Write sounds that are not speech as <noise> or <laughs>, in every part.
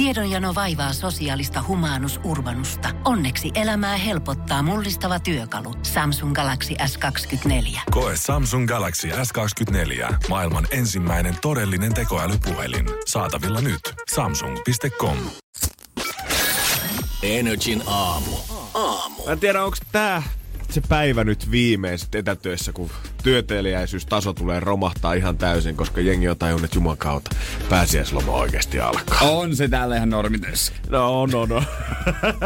Tiedonjano vaivaa sosiaalista humanus urbanusta. Onneksi elämää helpottaa mullistava työkalu. Samsung Galaxy S24. Koe Samsung Galaxy S24. Maailman ensimmäinen todellinen tekoälypuhelin. Saatavilla nyt. Samsung.com. Energin aamu. Aamu. Mä en tiedä, onko tää se päivä nyt viimein sit etätyössä, kun työtelijäisyystaso tulee romahtaa ihan täysin, koska jengi on tajunnut, että juman kautta pääsiäisloma oikeasti alkaa. On se täällä ihan normitössä. No, no, no.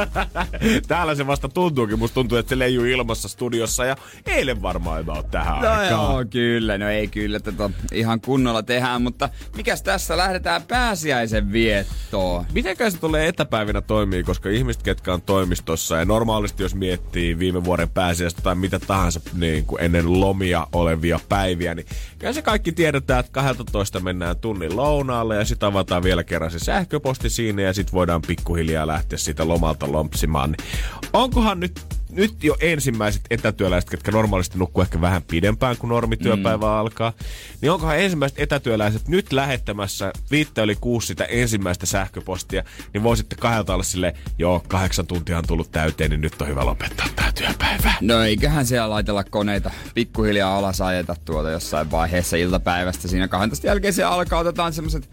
<laughs> Täällä se vasta tuntuukin. Musta tuntuu, että se leijuu ilmassa studiossa ja eilen varmaan ei ole tähän No aikaan. joo, kyllä. No ei kyllä, tätä ihan kunnolla tehdään, mutta mikäs tässä lähdetään pääsiäisen viettoon? Mitenkä se tulee etäpäivinä toimii, koska ihmiset, ketkä on toimistossa ja normaalisti jos miettii viime vuoden pääsiäistä tai mitä tahansa niin kuin ennen lomia olevia päiviä, niin kyllä se kaikki tiedetään, että 12 mennään tunnin lounaalle ja sitten avataan vielä kerran se sähköposti siinä ja sitten voidaan pikkuhiljaa lähteä siitä lomalta lompsimaan. Niin onkohan nyt nyt jo ensimmäiset etätyöläiset, ketkä normaalisti nukkuu ehkä vähän pidempään, kun normityöpäivä mm. alkaa, niin onkohan ensimmäiset etätyöläiset nyt lähettämässä viittä yli kuusi sitä ensimmäistä sähköpostia, niin voisitte kahdelta olla sille joo, kahdeksan tuntia on tullut täyteen, niin nyt on hyvä lopettaa tämä työpäivä. No eiköhän siellä laitella koneita pikkuhiljaa alas ajeta tuota jossain vaiheessa iltapäivästä. Siinä 12 jälkeen siellä alkaa, otetaan semmoset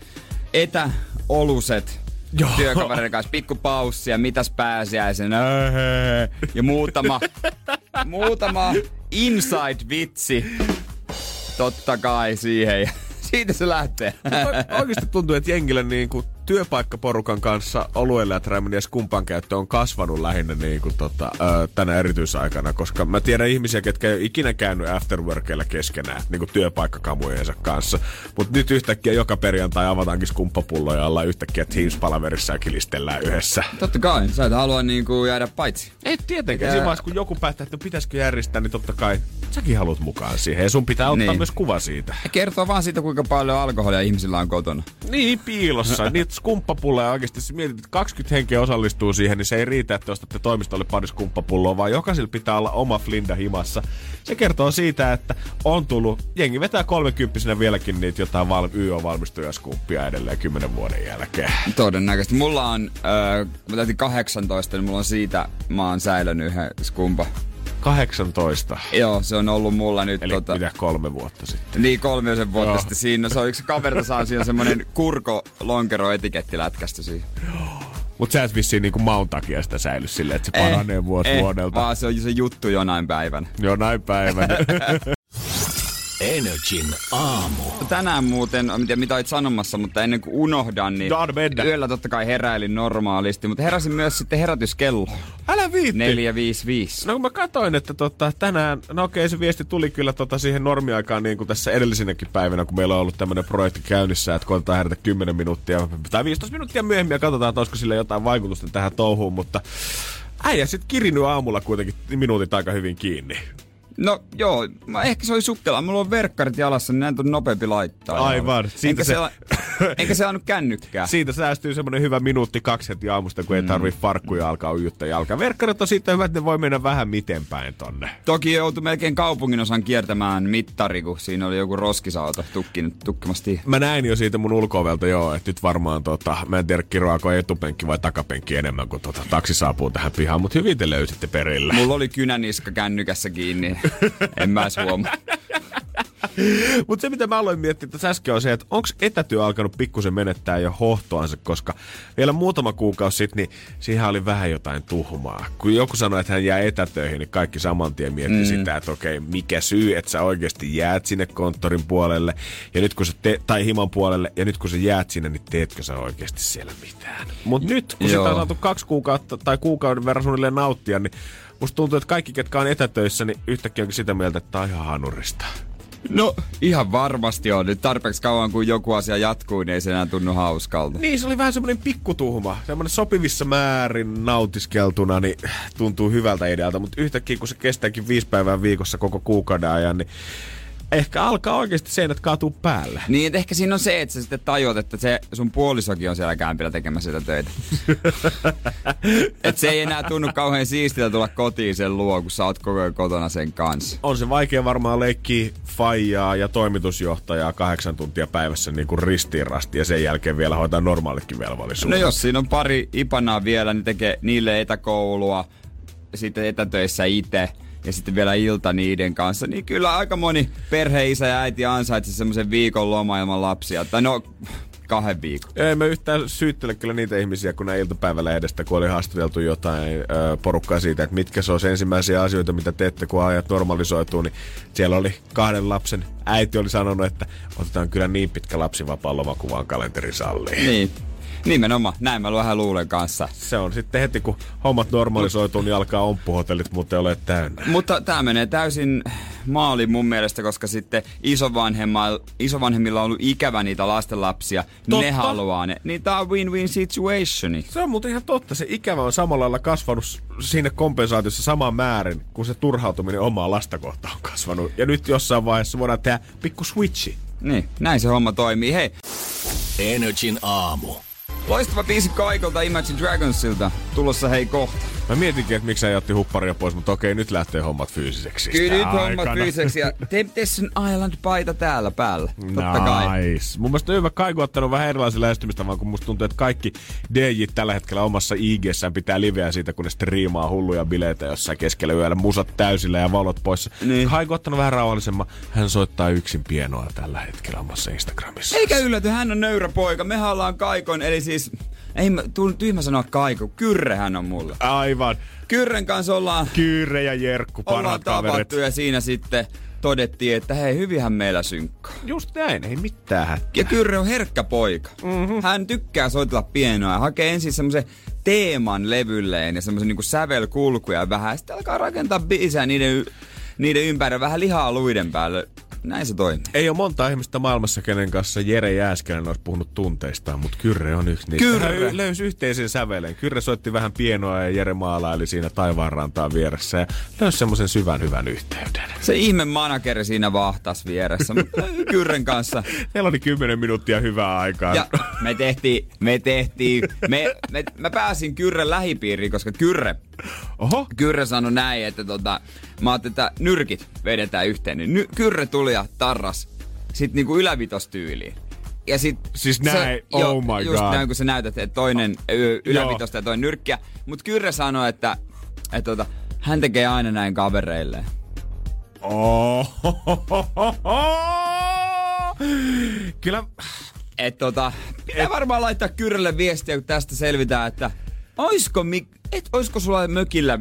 etäoluset Joo. työkavereiden kanssa pikku paussia, mitäs pääsiäisen, ja muutama, <laughs> muutama inside-vitsi, totta kai siihen, ja <laughs> siitä se lähtee. Oikeasti tuntuu, että jengille niin kuin työpaikkaporukan kanssa oluelle ja träminies kumpan käyttö on kasvanut lähinnä niin kuin tota, ö, tänä erityisaikana, koska mä tiedän ihmisiä, ketkä ei ole ikinä käynyt afterworkilla keskenään niin kuin työpaikkakamujensa kanssa. Mutta nyt yhtäkkiä joka perjantai avataankin skumppapulloja ja ollaan yhtäkkiä Teams-palaverissa ja kilistellään yhdessä. Totta kai, sä et halua niinku jäädä paitsi. Ei tietenkään. Eikä- Siinä vaiheessa, kun joku päättää, että no pitäisikö järjestää, niin totta kai säkin haluat mukaan siihen. Ja sun pitää ottaa Niin. myös kuva siitä. Ja kertoo vaan siitä, kuinka paljon alkoholia ihmisillä on kotona. Niin, piilossa. <laughs> Niitä skumppapulloja oikeasti, jos mietit, että 20 henkeä osallistuu siihen, niin se ei riitä, että ostatte toimistolle pari skumppapulloa, vaan jokaisella pitää olla oma flinda himassa. Se kertoo siitä, että on tullut, jengi vetää 30 vieläkin niitä jotain val- YO-valmistuja skumppia edelleen 10 vuoden jälkeen. Todennäköisesti. Mulla on, öö, mä täytin 18, niin mulla on siitä, mä oon säilönyt yhden skumpa. 18. Joo, se on ollut mulla nyt Eli tota... mitä kolme vuotta sitten. Niin kolmiosen vuotta Joo. sitten siinä. Se on yksi kaverta saa siinä semmonen kurko lonkero etiketti lätkästy siihen. Mut sä et vissiin niinku maun takia sitä säily silleen, että se paranee vuosi eh, vuodelta. vaan se on se juttu jonain päivänä. Jonain päivänä. <laughs> Energin aamu. Tänään muuten, en tiedä mitä olit sanomassa, mutta ennen kuin unohdan, niin mennä. yöllä totta kai heräilin normaalisti, mutta heräsin myös sitten herätyskello. Älä viitti. 455. No kun mä katsoin, että tota, tänään, no okei se viesti tuli kyllä tota siihen normiaikaan niin kuin tässä edellisinäkin päivinä, kun meillä on ollut tämmöinen projekti käynnissä, että koitetaan herätä 10 minuuttia tai 15 minuuttia myöhemmin ja katsotaan, että olisiko sillä jotain vaikutusta tähän touhuun, mutta äijä sit kirinyt aamulla kuitenkin minuutit aika hyvin kiinni. No joo, mä ehkä se oli sukkela. Mulla on verkkarit jalassa, niin näitä on nopeampi laittaa. Aivan. Siitä <laughs> Enkä se- se, enkä se saanut kännykkää. Siitä säästyy semmoinen hyvä minuutti kaksi heti aamusta, kun ei tarvii farkkuja alkaa ujuttaa jalkaa. Verkkarit on sitten hyvä, että ne voi mennä vähän miten päin tonne. Toki joutui melkein kaupungin osan kiertämään mittari, kun siinä oli joku roskisauto tukkinut, tukkimasti. Mä näin jo siitä mun ulko joo, että nyt varmaan tota, mä en tiedä kiroako etupenkki vai takapenkki enemmän, kun tota, taksi saapuu tähän pihaan, mutta hyvin te löysitte perille. Mulla oli kynäniska kännykässä kiinni. En mä edes huomaa. Mutta se, mitä mä aloin miettiä tässä äsken on se, että onko etätyö alkanut pikkusen menettää jo hohtoansa, koska vielä muutama kuukausi sitten, niin siihen oli vähän jotain tuhmaa. Kun joku sanoi, että hän jää etätöihin, niin kaikki saman tien mietti mm. sitä, että okei, mikä syy, että sä oikeasti jäät sinne konttorin puolelle, ja nyt kun sä te- tai himan puolelle, ja nyt kun sä jäät sinne, niin teetkö sä oikeasti siellä mitään. Mutta nyt, kun Joo. sitä on saatu kaksi kuukautta tai kuukauden verran suunnilleen nauttia, niin musta tuntuu, että kaikki, ketkä on etätöissä, niin yhtäkkiä onkin sitä mieltä, että tää on ihan hanurista. No, ihan varmasti on. Nyt tarpeeksi kauan, kun joku asia jatkuu, niin ei se enää tunnu hauskalta. Niin, se oli vähän semmoinen pikkutuhma. Semmoinen sopivissa määrin nautiskeltuna, niin tuntuu hyvältä idealta. Mutta yhtäkkiä, kun se kestääkin viisi päivää viikossa koko kuukauden ajan, niin ehkä alkaa oikeasti seinät kaatuu päälle. Niin, että ehkä siinä on se, että sä sitten tajuat, että se sun puolisokin on siellä kämpillä tekemässä sitä töitä. <laughs> että se ei enää tunnu kauhean siistiltä tulla kotiin sen luo, kun sä oot koko ajan kotona sen kanssa. On se vaikea varmaan leikkiä faijaa ja toimitusjohtajaa kahdeksan tuntia päivässä niin kuin ristiin rasti ja sen jälkeen vielä hoitaa normaalitkin velvollisuudet. No jos siinä on pari ipanaa vielä, niin tekee niille etäkoulua, sitten etätöissä itse ja sitten vielä ilta niiden kanssa, niin kyllä aika moni perheisä ja äiti ansaitsee semmoisen viikon loma ilman lapsia. Tai no, kahden viikon. Ei mä yhtään syyttele kyllä niitä ihmisiä, kun iltapäivällä edestä, kun oli haastateltu jotain ö, porukkaa siitä, että mitkä se olisi ensimmäisiä asioita, mitä teette, kun ajat normalisoituu, niin siellä oli kahden lapsen äiti oli sanonut, että otetaan kyllä niin pitkä lapsivapaa lomakuvaan kalenteri salliin. Niin. Nimenomaan, näin mä vähän luulen kanssa. Se on sitten heti, kun hommat normalisoituu, niin alkaa omppuhotellit muuten ole täynnä. Mutta tämä menee täysin maali mun mielestä, koska sitten isovanhemmilla on ollut ikävä niitä lastenlapsia. Totta. Ne haluaa ne. Niin tää on win-win situationi. Se on muuten ihan totta. Se ikävä on samalla lailla kasvanut siinä kompensaatiossa samaan määrin, kun se turhautuminen omaa lasta kohtaan on kasvanut. Ja nyt jossain vaiheessa voidaan tehdä pikku switchi. Niin, näin se homma toimii. Hei. Energin aamu. Loistava biisi Kaikolta Imagine Dragonsilta. Tulossa hei kohta. Mä mietinkin, että miksi otti hupparia pois, mutta okei, nyt lähtee hommat fyysiseksi. Kyllä nyt hommat fyysiseksi ja Temptation Island-paita täällä päällä. Totta nice. kai. Mun mielestä on hyvä Kaiku ottanut vähän erilaisia lähestymistä, vaan kun musta tuntuu, että kaikki DJ tällä hetkellä omassa ig pitää liveä siitä, kun ne sitten riimaa hulluja bileitä jossain keskellä yöllä, musat täysillä ja valot poissa. Niin. Kaiku ottanut vähän rauhallisemman. Hän soittaa yksin pienoa tällä hetkellä omassa Instagramissa. Eikä ylläty, hän on nöyrä poika. Me ollaan Kaikon, eli siis ei mä, tyhmä sanoa kaiku. Kyrrehän on mulle. Aivan. Kyrren kanssa ollaan... Kyrre ja Jerkku, Ollaan tavattu ja siinä sitten todettiin, että hei, hyvinhän meillä synkkaa. Just näin, ei mitään hätää. Ja Kyrre on herkkä poika. Mm-hmm. Hän tykkää soitella pienoa ja hakee ensin semmoisen teeman levylleen ja semmoisen niinku sävelkulkuja vähän. Sitten alkaa rakentaa biisejä niiden, niiden ympärillä vähän lihaa luiden päälle näin se toimii. Ei ole monta ihmistä maailmassa, kenen kanssa Jere Jääskäinen olisi puhunut tunteistaan, mutta Kyrre on yksi niistä. Kyrre! Hän löysi yhteisen sävelen. Kyrre soitti vähän pienoa ja Jere maalaili siinä taivaanrantaa vieressä ja löysi semmoisen syvän hyvän yhteyden. Se ihme manageri siinä vahtas vieressä, mutta <laughs> Kyrren kanssa. Meillä oli kymmenen minuuttia hyvää aikaa. Ja me tehtiin, me tehtiin, me, me, mä pääsin Kyrren lähipiiriin, koska Kyrre Oho. Kyrre sanoi näin, että tota, mä ajattelin, että nyrkit vedetään yhteen. Niin ny- Kyrre tuli ja tarras sit niinku ylävitostyyliin. Ja sit siis näin, se, oh jo, my just god. näin, kun sä näytät, että toinen y- ylävitosta ja toinen nyrkkiä. Mut Kyrre sanoi, että, että tota, hän tekee aina näin kavereilleen. Oh. <laughs> Kyllä... Et tota, pitää Et... varmaan laittaa Kyrrelle viestiä, kun tästä selvitään, että oisko, mi- et, oisko sulla mökillä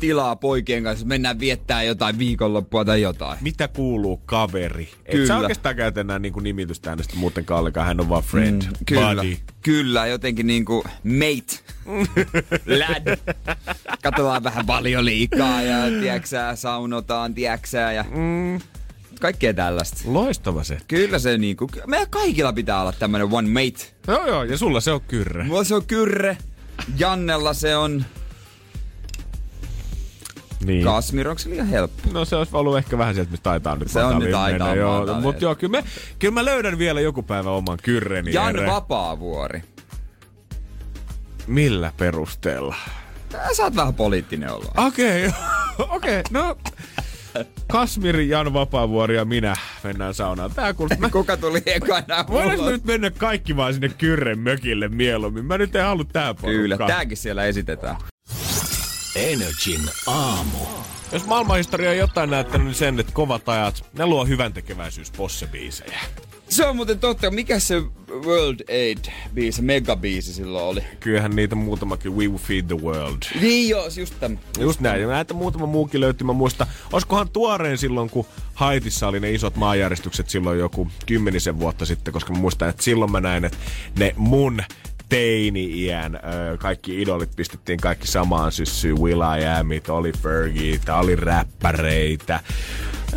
tilaa poikien kanssa, mennään viettää jotain viikonloppua tai jotain. Mitä kuuluu kaveri? Kyllä. Et sä oikeastaan käytä enää niinku nimitystä äänestä muutenkaan ollenkaan, hän on vaan friend, mm, kyllä. buddy. Kyllä, jotenkin niinku mate, <laughs> lad. Katsotaan vähän paljon liikaa ja tiiäksää, saunotaan, tiiäksää ja... Mm. Kaikkea tällaista. Loistava se. Kyllä se niinku, meidän kaikilla pitää olla tämmönen one mate. Joo joo, ja sulla se on kyrre. Mulla se on kyrre, Jannella se on niin. Kasmir, onko se liian helppo? No se olisi ollut ehkä vähän sieltä, mistä taitaa nyt Se on nyt taitaa joo, Mutta joo, kyllä, me, kyllä mä löydän vielä joku päivä oman kyrreni. Jan ere. Vapaavuori. Millä perusteella? Sä oot vähän poliittinen olla. Okei, okay, <laughs> okei, okay, no... Kasmiri, Jan Vapaavuori ja minä mennään saunaan. Tää kuulostaa... <laughs> Mä... Kuka tuli ekana? Voidaan nyt mennä kaikki vaan sinne Kyrren mökille mieluummin? Mä nyt en halua tää porukkaa. Kyllä, tääkin siellä esitetään. Energin aamu. Jos maailmanhistoria on jotain näyttänyt, niin sen, että kovat ajat, ne luo hyvän tekeväisyys posse-biisejä. Se on muuten totta. Mikä se World Aid-biisi, megabiisi silloin oli? Kyllähän niitä muutamakin We Will Feed the World. Niin joo, just tämän. Just näin. Ja näitä muutama muukin löytyi. Mä muistan, olisikohan tuoreen silloin, kun Haitissa oli ne isot maanjäristykset silloin joku kymmenisen vuotta sitten, koska mä muistan, että silloin mä näin, että ne mun teini-iän kaikki idolit pistettiin kaikki samaan syssyyn. Will I Amit, oli Fergie, oli räppäreitä.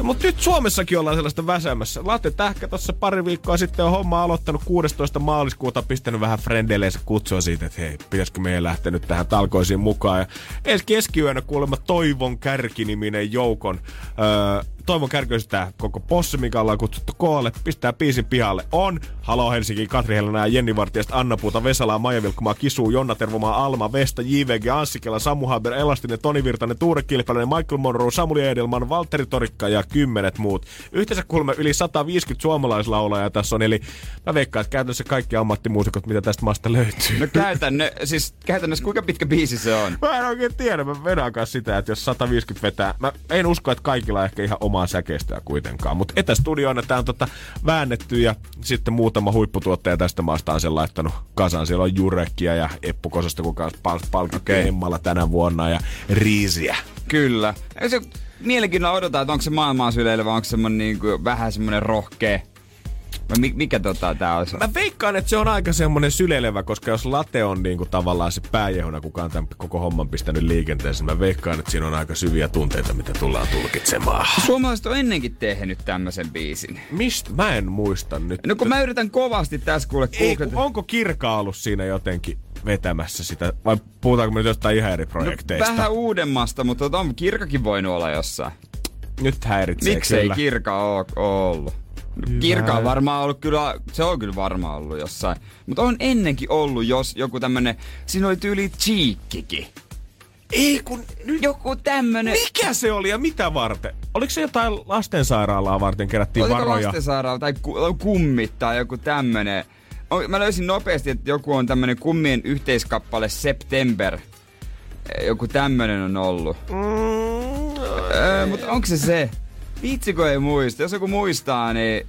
Mutta nyt Suomessakin ollaan sellaista väsämässä. Latte Tähkä tuossa pari viikkoa sitten on homma aloittanut 16. maaliskuuta, pistänyt vähän frendeleensä kutsua siitä, että hei, pitäisikö meidän lähteä nyt tähän talkoisiin mukaan. Ja ensi keskiyönä kuulemma Toivon kärkiniminen joukon öö, Toivon Kärkö sitä koko posse, mikä ollaan kutsuttu koolle, pistää biisin pihalle. On Halo Helsinki, Katri Helena ja Jenni Vartijasta, Anna Puuta, Vesalaa, Maija Vilkkumaa, Kisu, Jonna Tervomaa, Alma, Vesta, JVG, Anssi Kela, Samu Haber, Elastinen, Toni Virtanen, Tuure Kilpäläinen, Michael Monroe, Samuli Edelman, Valtteri Torikka ja kymmenet muut. Yhteensä kuulemme yli 150 suomalaislaulajaa tässä on, eli mä veikkaan, että käytännössä kaikki ammattimuusikot, mitä tästä maasta löytyy. No käytännö, siis käytännössä kuinka pitkä biisi se on? Mä en oikein tiedä, mä vedän sitä, että jos 150 vetää, mä en usko, että kaikilla on ehkä ihan omaa säkeistöä kuitenkaan, mutta etästudioina tää on tota väännetty ja sitten muutama huipputuottaja tästä maasta on sen laittanut kasaan. Siellä on Jurekkia ja Eppu Kosasta, kun kanssa pal- palkittiin okay. Tänä vuonna ja Riisiä. Kyllä. Se mielenkiinnolla odotetaan, että onko se maailmaa syleillä vai onko semmonen niin kuin, vähän semmonen rohkea Vai mi- mikä tota tää on? Mä veikkaan, että se on aika semmonen syleilevä, koska jos late on niinku tavallaan se pääjehona, kuka on tämän koko homman pistänyt liikenteeseen, mä veikkaan, että siinä on aika syviä tunteita, mitä tullaan tulkitsemaan. Suomalaiset on ennenkin tehnyt tämmöisen biisin. Mistä? Mä en muista nyt. No kun mä yritän kovasti tässä kuule Ei, kun onko Kirka ollut siinä jotenkin vetämässä sitä, vai puhutaanko me nyt jostain ihan eri projekteista? No, vähän uudemmasta, mutta on Kirkakin voinut olla jossain. Nyt häiritsee Miksei kyllä. Kirka oo ollut? Kirka on varmaan ollut kyllä, se on kyllä varmaan ollut jossain. Mutta on ennenkin ollut jos joku tämmönen, siinä oli tyyli Cheekkikin. Ei kun nyt... Joku tämmönen... Mikä se oli ja mitä varten? Oliko se jotain lastensairaalaa varten kerättiin Oliko varoja? lastensairaala tai ku, kummit tai joku tämmönen. Mä löysin nopeasti, että joku on tämmönen kummien yhteiskappale September. Joku tämmönen on ollut. Mm, Öö, mutta onko se se? Viitsikö ei muista? Jos joku muistaa, niin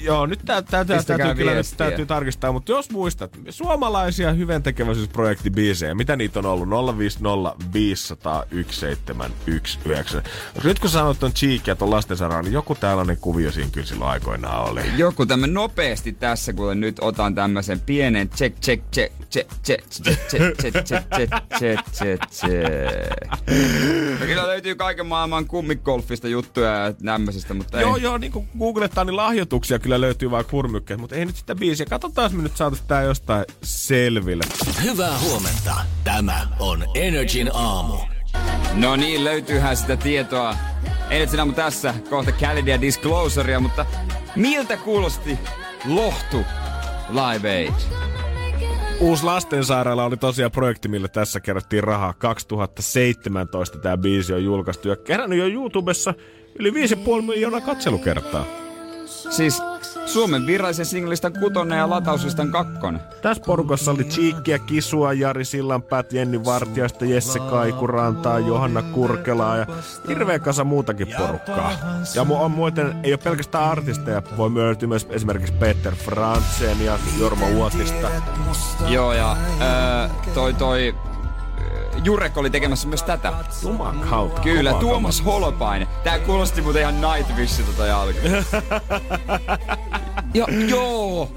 Joo, nyt tää, tää, tää, täytyy, kyllä, nyt täytyy tarkistaa, mutta jos muistat, suomalaisia hyvän tekeväisyysprojektibiisejä, mitä niitä on ollut? 050 500 1719. Nyt kun sanot ton Cheek ja ton lastensairaan, niin joku tällainen kuvio siinä kyllä silloin aikoinaan oli. joku tämmönen nopeasti tässä, kun nyt otan tämmösen pienen check, check, check, check, check, check, check, check, check, check, check, check. No Kyllä löytyy kaiken maailman kummigolfista juttuja ja tämmöisistä, mutta. Joo, joo, niin kuin googlettaa, niin lahjoituksia kyllä löytyy vaikka hurmykkeet, mutta ei nyt sitä biisiä. Katsotaan, me nyt saatais tää jostain selville. Hyvää huomenta. Tämä on Energin aamu. No niin, löytyyhän sitä tietoa. Ei nyt sinä mutta tässä kohta Calidia Disclosurea, mutta miltä kuulosti Lohtu Live Aid? Uusi lastensairaala oli tosiaan projekti, millä tässä kerättiin rahaa. 2017 tämä biisi on julkaistu ja kerännyt jo YouTubessa yli 5,5 miljoonaa katselukertaa. Siis Suomen virallisen singlistan kutonen ja latauslistan kakkonen. Tässä porukassa oli Cheekkiä, Kisua, Jari Sillanpäät, Jenni Vartiaista, Jesse Kaikurantaa, Johanna Kurkelaa ja hirveä kasa muutakin porukkaa. Ja mu- on muuten, ei ole pelkästään artisteja, voi löytyä myös esimerkiksi Peter Frantzen ja Jorma Uotista. Joo, ja öö, toi toi Jurek oli tekemässä myös tätä. Juman kautta. Kyllä, Tuomas Holopainen. Tää kuulosti muuten ihan Nightwishilta toi alku. <laughs> ja, joo,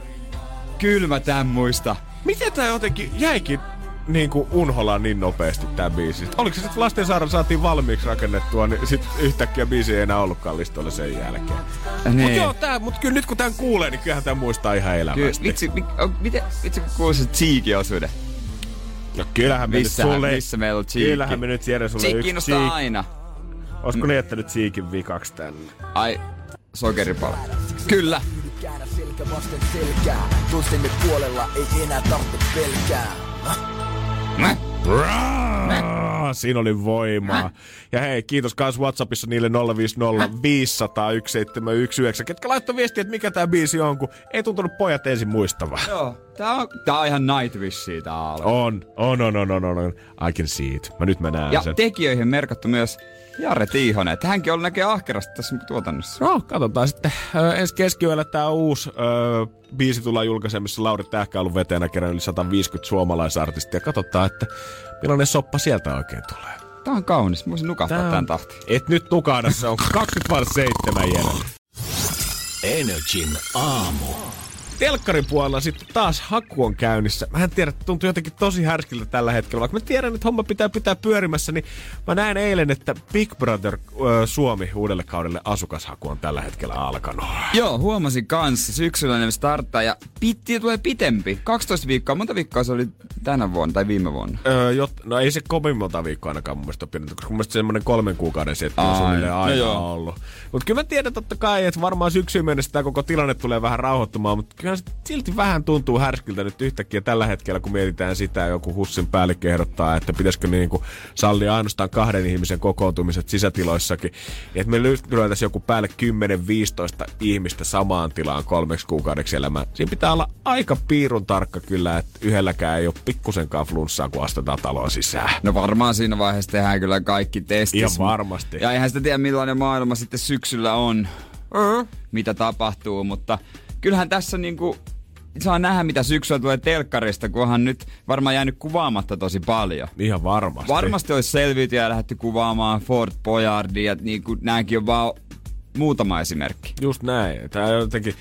kyllä mä tän muista. Miten tää jotenkin jäikin niin kuin unholaan niin nopeasti tää biisi? Oliko se sitten lastensaara saatiin valmiiksi rakennettua, niin sit yhtäkkiä biisi ei enää ollutkaan listoilla sen jälkeen. Mut Niin. joo, tää, mut kyllä nyt kun tän kuulee, niin kyllähän tää muistaa ihan Kyllä, elämästi. vitsi, mi, on, miten, vitsi kun kuulisit Cheeky-osuuden. No kyllähän me Missä, nyt sulle... missä meillä on Cheeky? Kyllähän me nyt Jere sulle Cheeky yksi kiinnostaa Cheek. aina. Olisiko ne jättänyt Cheekin vikaksi tänne? Ai, sokeripala. Kyllä. käännä selkä vasten selkää. Toistemme puolella ei enää tarvitse pelkää. Siinä oli voimaa. Ja hei, kiitos kans Whatsappissa niille 050 500 1719, ketkä laittoi viestiä, että mikä tää biisi on, kun ei tuntunut pojat ensin muistavaa. Joo, tää on, tää on ihan Nightwish siitä alku. On, on, on, on, on, on, on. I can see it. Mä nyt mä näen Ja sen. tekijöihin merkattu myös Jare Tiihonen, että hänkin on näkee ahkerasti tässä tuotannossa. No, katsotaan sitten. Ö, ensi keskiyöllä tää uusi ö, biisi tullaan julkaisemaan, missä Lauri Tähkä on ollut vetäjänä kerran yli 150 suomalaisartistia. Katsotaan, että millainen soppa sieltä oikein tulee. Tää on kaunis, mä voisin nukahtaa Tää on- tahtiin. Et nyt nukahda, se on 20 vailla 7 Jere. Energin aamu. Telkkaripuolella sitten taas haku on käynnissä. Mä en tiedä, tuntuu jotenkin tosi härskiltä tällä hetkellä. Vaikka mä tiedän, että homma pitää pitää pyörimässä, niin mä näen eilen, että Big Brother äh, Suomi uudelle kaudelle asukashaku on tällä hetkellä alkanut. Joo, huomasin kanssa. Syksyllä ne starttaa ja pitti tulee pitempi. 12 viikkoa. Monta viikkoa se oli tänä vuonna tai viime vuonna? Öö, jot, no ei se kovin monta viikkoa ainakaan mun mielestä pidetty, koska mun mielestä semmoinen kolmen kuukauden setti on suunnilleen no aina joo. ollut. Mutta kyllä mä tiedän totta kai, että varmaan syksyyn mennessä tämä koko tilanne tulee vähän rauhoittumaan, mutta kyllä se silti vähän tuntuu härskiltä nyt yhtäkkiä tällä hetkellä, kun mietitään sitä, joku Hussin päällikkö ehdottaa, että pitäisikö niinku sallia ainoastaan kahden ihmisen kokoontumiset sisätiloissakin. Ja että me lyötäisiin joku päälle 10-15 ihmistä samaan tilaan kolmeksi kuukaudeksi elämään. Siinä pitää olla aika piirun tarkka kyllä, että yhdelläkään ei ole pikkusenkaan flunssaa, kun astetaan taloon sisään. No varmaan siinä vaiheessa tehdään kyllä kaikki testit. Ihan varmasti. Ja eihän sitä tiedä millainen maailma sitten syksyllä on, mitä tapahtuu, mutta kyllähän tässä niinku saa nähdä, mitä syksyllä tulee telkkarista, kunhan nyt varmaan jäänyt kuvaamatta tosi paljon. Ihan varmasti. Varmasti olisi selviytyä ja lähdetty kuvaamaan Fort Boyardia, niin kuin nämäkin on vaan muutama esimerkki. Just näin. Tämä jotenkin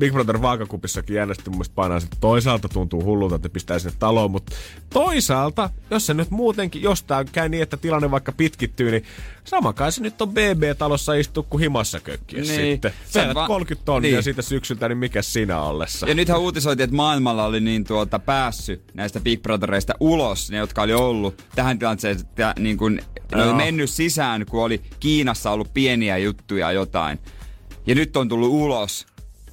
Big Brother vaakakupissakin jännästi mun painaa, että toisaalta tuntuu hullulta, että pistää sinne taloon, mutta toisaalta, jos se nyt muutenkin jostain käy niin, että tilanne vaikka pitkittyy, niin sama kai se nyt on BB-talossa istuu kuin himassa kökkiä Niin. sitten. Sä va- 30 tonnia niin. siitä syksyltä, niin mikä sinä ollessa? Ja nythän uutisoitiin, että maailmalla oli niin tuota päässyt näistä Big Brothereista ulos, ne jotka oli ollut tähän tilanteeseen, että niin kuin, ne oli mennyt sisään, kun oli Kiinassa ollut pieniä juttuja jotain. Ja nyt on tullut ulos.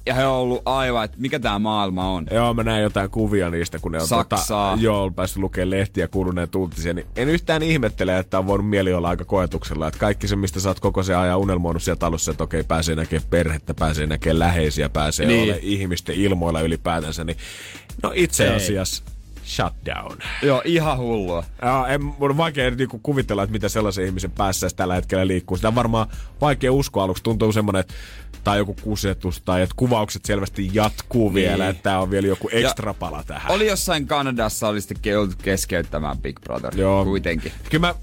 Ja he on ollut aivan, että mikä tämä maailma on. Joo, mä näin jotain kuvia niistä, kun ne on Saksaa. Tota, joo, päässyt lukemaan lehtiä ja kuuluneen uutisia, niin en yhtään ihmettele, että on voinut mieli olla aika koetuksella. Että kaikki se, mistä sä oot koko se ajan unelmoinut siellä talossa, että okei, pääsee näkemään perhettä, pääsee näkemään läheisiä, pääsee Niin. niin. olemaan ihmisten ilmoilla ylipäätänsä, niin no itse Ei. asiassa shutdown. Joo, ihan hullua. Joo, en, mun on vaikea niinku kuvitella, että mitä sellaisen ihmisen päässä tällä hetkellä liikkuu. Sitä on varmaan vaikea uskoa aluksi. Tuntuu semmoinen, että tai joku kusetus tai että kuvaukset selvästi jatkuu Niin. vielä, että tää on vielä joku ekstra pala tähän. Oli jossain Kanadassa, oli sitten joudut keskeyttämään Big Brother. Joo. Kuitenkin. Kyllä mä,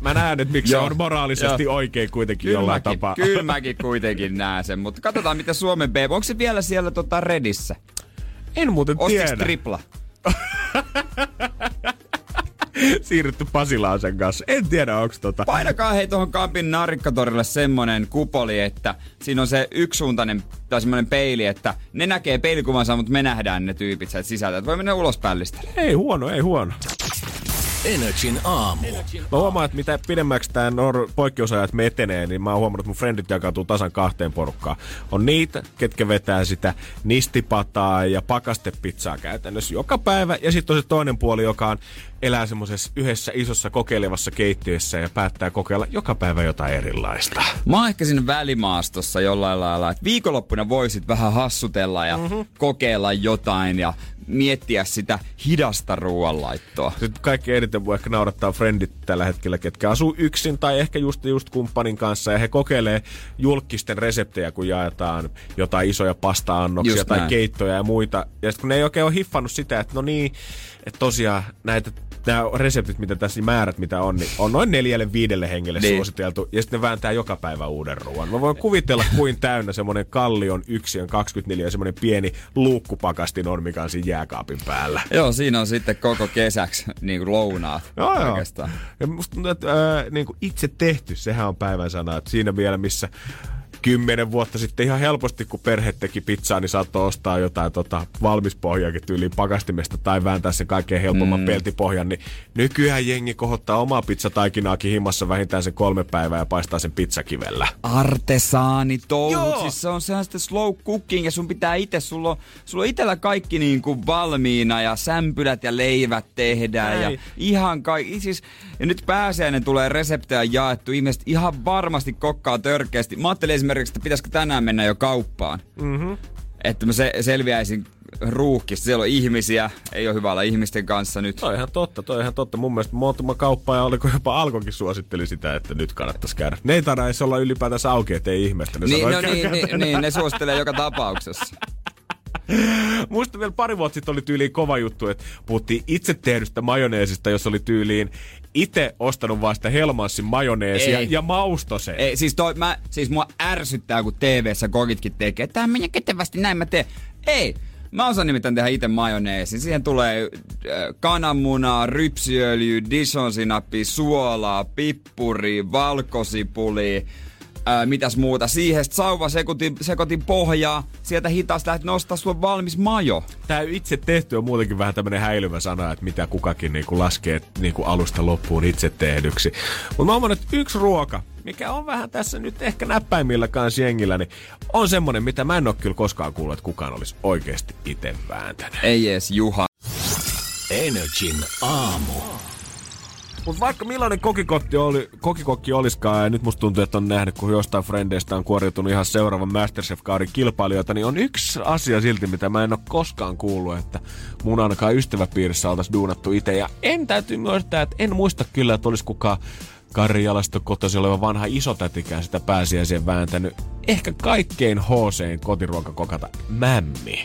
mä näen, että miksi se on moraalisesti Joo. oikein kuitenkin Kyllä jollain mäkin, tapaa. kyllä <laughs> mäkin kuitenkin näen sen, mutta katsotaan mitä Suomen BB, onko se vielä siellä tota Redissä? En muuten Ostiks tiedä. tripla? <laughs> Siirrytty Pasilaan sen kanssa. En tiedä, onko tota... Painakaa hei tuohon Kampin narikkatorille semmonen kupoli, että siinä on se yksisuuntainen tai semmonen peili, että ne näkee peilikuvansa, mutta me nähdään ne tyypit sieltä sisältä. Että voi mennä ulos pällistelle. Ei huono, ei huono. Energin aamu. Mä huomaan, että mitä pidemmäksi tämä nor- poikkeusajat me etenee, niin mä oon huomannut, että mun frendit jakautuu tasan kahteen porukkaan. On niitä, ketkä vetää sitä nistipataa ja pakastepizzaa käytännössä joka päivä. Ja sitten on se toinen puoli, joka on elää semmoisessa yhdessä isossa kokeilevassa keittiössä ja päättää kokeilla joka päivä jotain erilaista. Mä oon ehkä siinä välimaastossa jollain lailla, että viikonloppuna voisit vähän hassutella ja mm-hmm. kokeilla jotain ja miettiä sitä hidasta ruoanlaittoa. Sitten kaikki eniten voi ehkä naurattaa frendit tällä hetkellä, ketkä asuu yksin tai ehkä just, just kumppanin kanssa. Ja he kokeilee julkisten reseptejä, kun jaetaan jotain isoja pasta-annoksia Just tai näin. keittoja ja muita. Ja sitten kun ne ei oikein ole hiffannut sitä, että no niin, että tosiaan näitä nämä reseptit, mitä tässä niin määrät, mitä on, niin on noin neljälle viidelle hengelle Niin. suositeltu. Ja sitten ne vääntää joka päivä uuden ruoan. Mä voin kuvitella, kuin täynnä semmoinen kallion yksiön 24 ja semmoinen pieni luukkupakastin on, mikä on siinä jääkaapin päällä. Joo, siinä on sitten koko kesäksi niin kuin lounaat Joo, joo. Ja musta tuntuu, että ää, niin kuin itse tehty, sehän on päivän sana. Että siinä vielä, missä kymmenen vuotta sitten ihan helposti, kun perhe teki pizzaa, niin saattoi ostaa jotain tota, valmispohjaakin tyyliin pakastimesta tai vääntää sen kaikkein helpomman mm. peltipohjan, niin nykyään jengi kohottaa omaa pizzataikinaakin himassa vähintään sen kolme päivää ja paistaa sen pizzakivellä. Artesaani touhut, siis se on sehän sitten slow cooking ja sun pitää itse, sulla on, sulla on itellä kaikki niin kuin valmiina ja sämpylät ja leivät tehdään ja Näin. ihan kaikki, siis ja nyt pääsiäinen tulee reseptejä jaettu, ihmiset ihan varmasti kokkaa törkeästi. Mä ajattelin esimerkiksi, että pitäisikö tänään mennä jo kauppaan. Mm-hmm. Että mä se, selviäisin ruuhkista. Siellä on ihmisiä, ei ole hyvä olla ihmisten kanssa nyt. Toi ihan totta, toi ihan totta. Mun mielestä muutama kauppa ja oliko jopa Alkokin suositteli sitä, että nyt kannattaisi käydä. Ne ei taida edes olla ylipäätänsä auki, ettei ihmestä. Ne Niin, no, niin, niin, niin, ne suosittelee joka tapauksessa. <laughs> Muista vielä pari vuotta sitten oli tyyliin kova juttu, että puhuttiin itse tehdystä majoneesista, jos oli tyyliin itse ostanut vaan sitä Helmansin majoneesia Ei. ja mausto sen. Ei, siis, toi, mä, siis mua ärsyttää, kun TV-ssä kokitkin tekee. Tää menee ketevästi, näin mä teen. Ei. Mä osaan nimittäin tehdä itse majoneesin. Siihen tulee äh, kananmunaa, rypsiöljy, dijonsinappi, suolaa, pippuri, valkosipuli, ää, mitäs muuta. Siihen sauva sekoitin, sekoitin pohjaa, sieltä hitaasti lähdet nostaa sulle valmis majo. Tää itse tehty on muutenkin vähän tämmönen häilyvä sana, että mitä kukakin niinku laskee niinku alusta loppuun itse tehdyksi. Mutta mä oon että yksi ruoka, mikä on vähän tässä nyt ehkä näppäimillä kanssa jengillä, niin on semmonen, mitä mä en oo kyllä koskaan kuullut, että kukaan olisi oikeasti itse vääntänyt. Ei edes Juha. Energin aamu. Mutta vaikka millainen kokikotti oli, kokikokki olisikaan, ja nyt musta tuntuu, että on nähnyt, kun jostain frendeistä on kuoriutunut ihan seuraavan Masterchef-kauden kilpailijoita, niin on yksi asia silti, mitä mä en ole koskaan kuullut, että mun ainakaan ystäväpiirissä oltaisiin duunattu itse. Ja en täytyy myöntää, että en muista kyllä, että olisi kukaan Karjalasta kotoisin oleva vanha isotätikään sitä pääsiäiseen vääntänyt. Ehkä kaikkein hoosein kotiruokakokata mämmi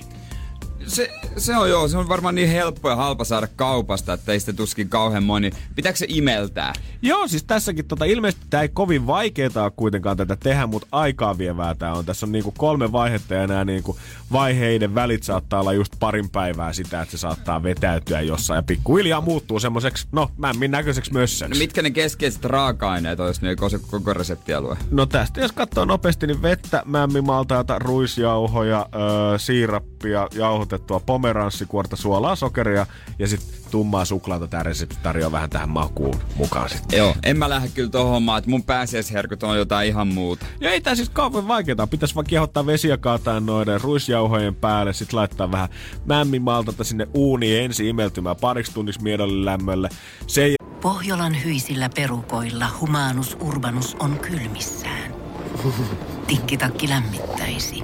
se, se on joo, se on varmaan niin helppo ja halpa saada kaupasta, että ei sitä tuskin kauhean moni. Pitääkö se imeltää? Joo, siis tässäkin tota, ilmeisesti tämä ei kovin vaikeaa kuitenkaan tätä tehdä, mutta aikaa vievää tämä on. Tässä on niinku kolme vaihetta ja nämä niinku vaiheiden välit saattaa olla just parin päivää sitä, että se saattaa vetäytyä jossain ja pikkuhiljaa muuttuu semmoiseksi, no mämmin näköiseksi mössöksi. No mitkä ne keskeiset raaka-aineet olisi niin koko, koko reseptialue? No tästä jos katsoo nopeasti, niin vettä, mämmimaltaata, ruisjauhoja, öö, siirappia, jauhotettua pomeranssikuorta, suolaa, sokeria ja sitten tummaa suklaata tämä resepti tarjoaa vähän tähän makuun mukaan sitten. Joo, en mä lähde kyllä tohon hommaan, että mun pääsiäisherkut on jotain ihan muuta. Ja ei tää siis kauhean vaikeeta. Pitäisi vaan kiehottaa vesiä kaataa noiden ruisjauhojen päälle, sitten laittaa vähän mämmimaltata sinne uuniin ensin imeltymään pariksi tunniksi miedolle lämmölle. Se Pohjolan hyisillä perukoilla humanus urbanus on kylmissään. Tikkitakki lämmittäisi.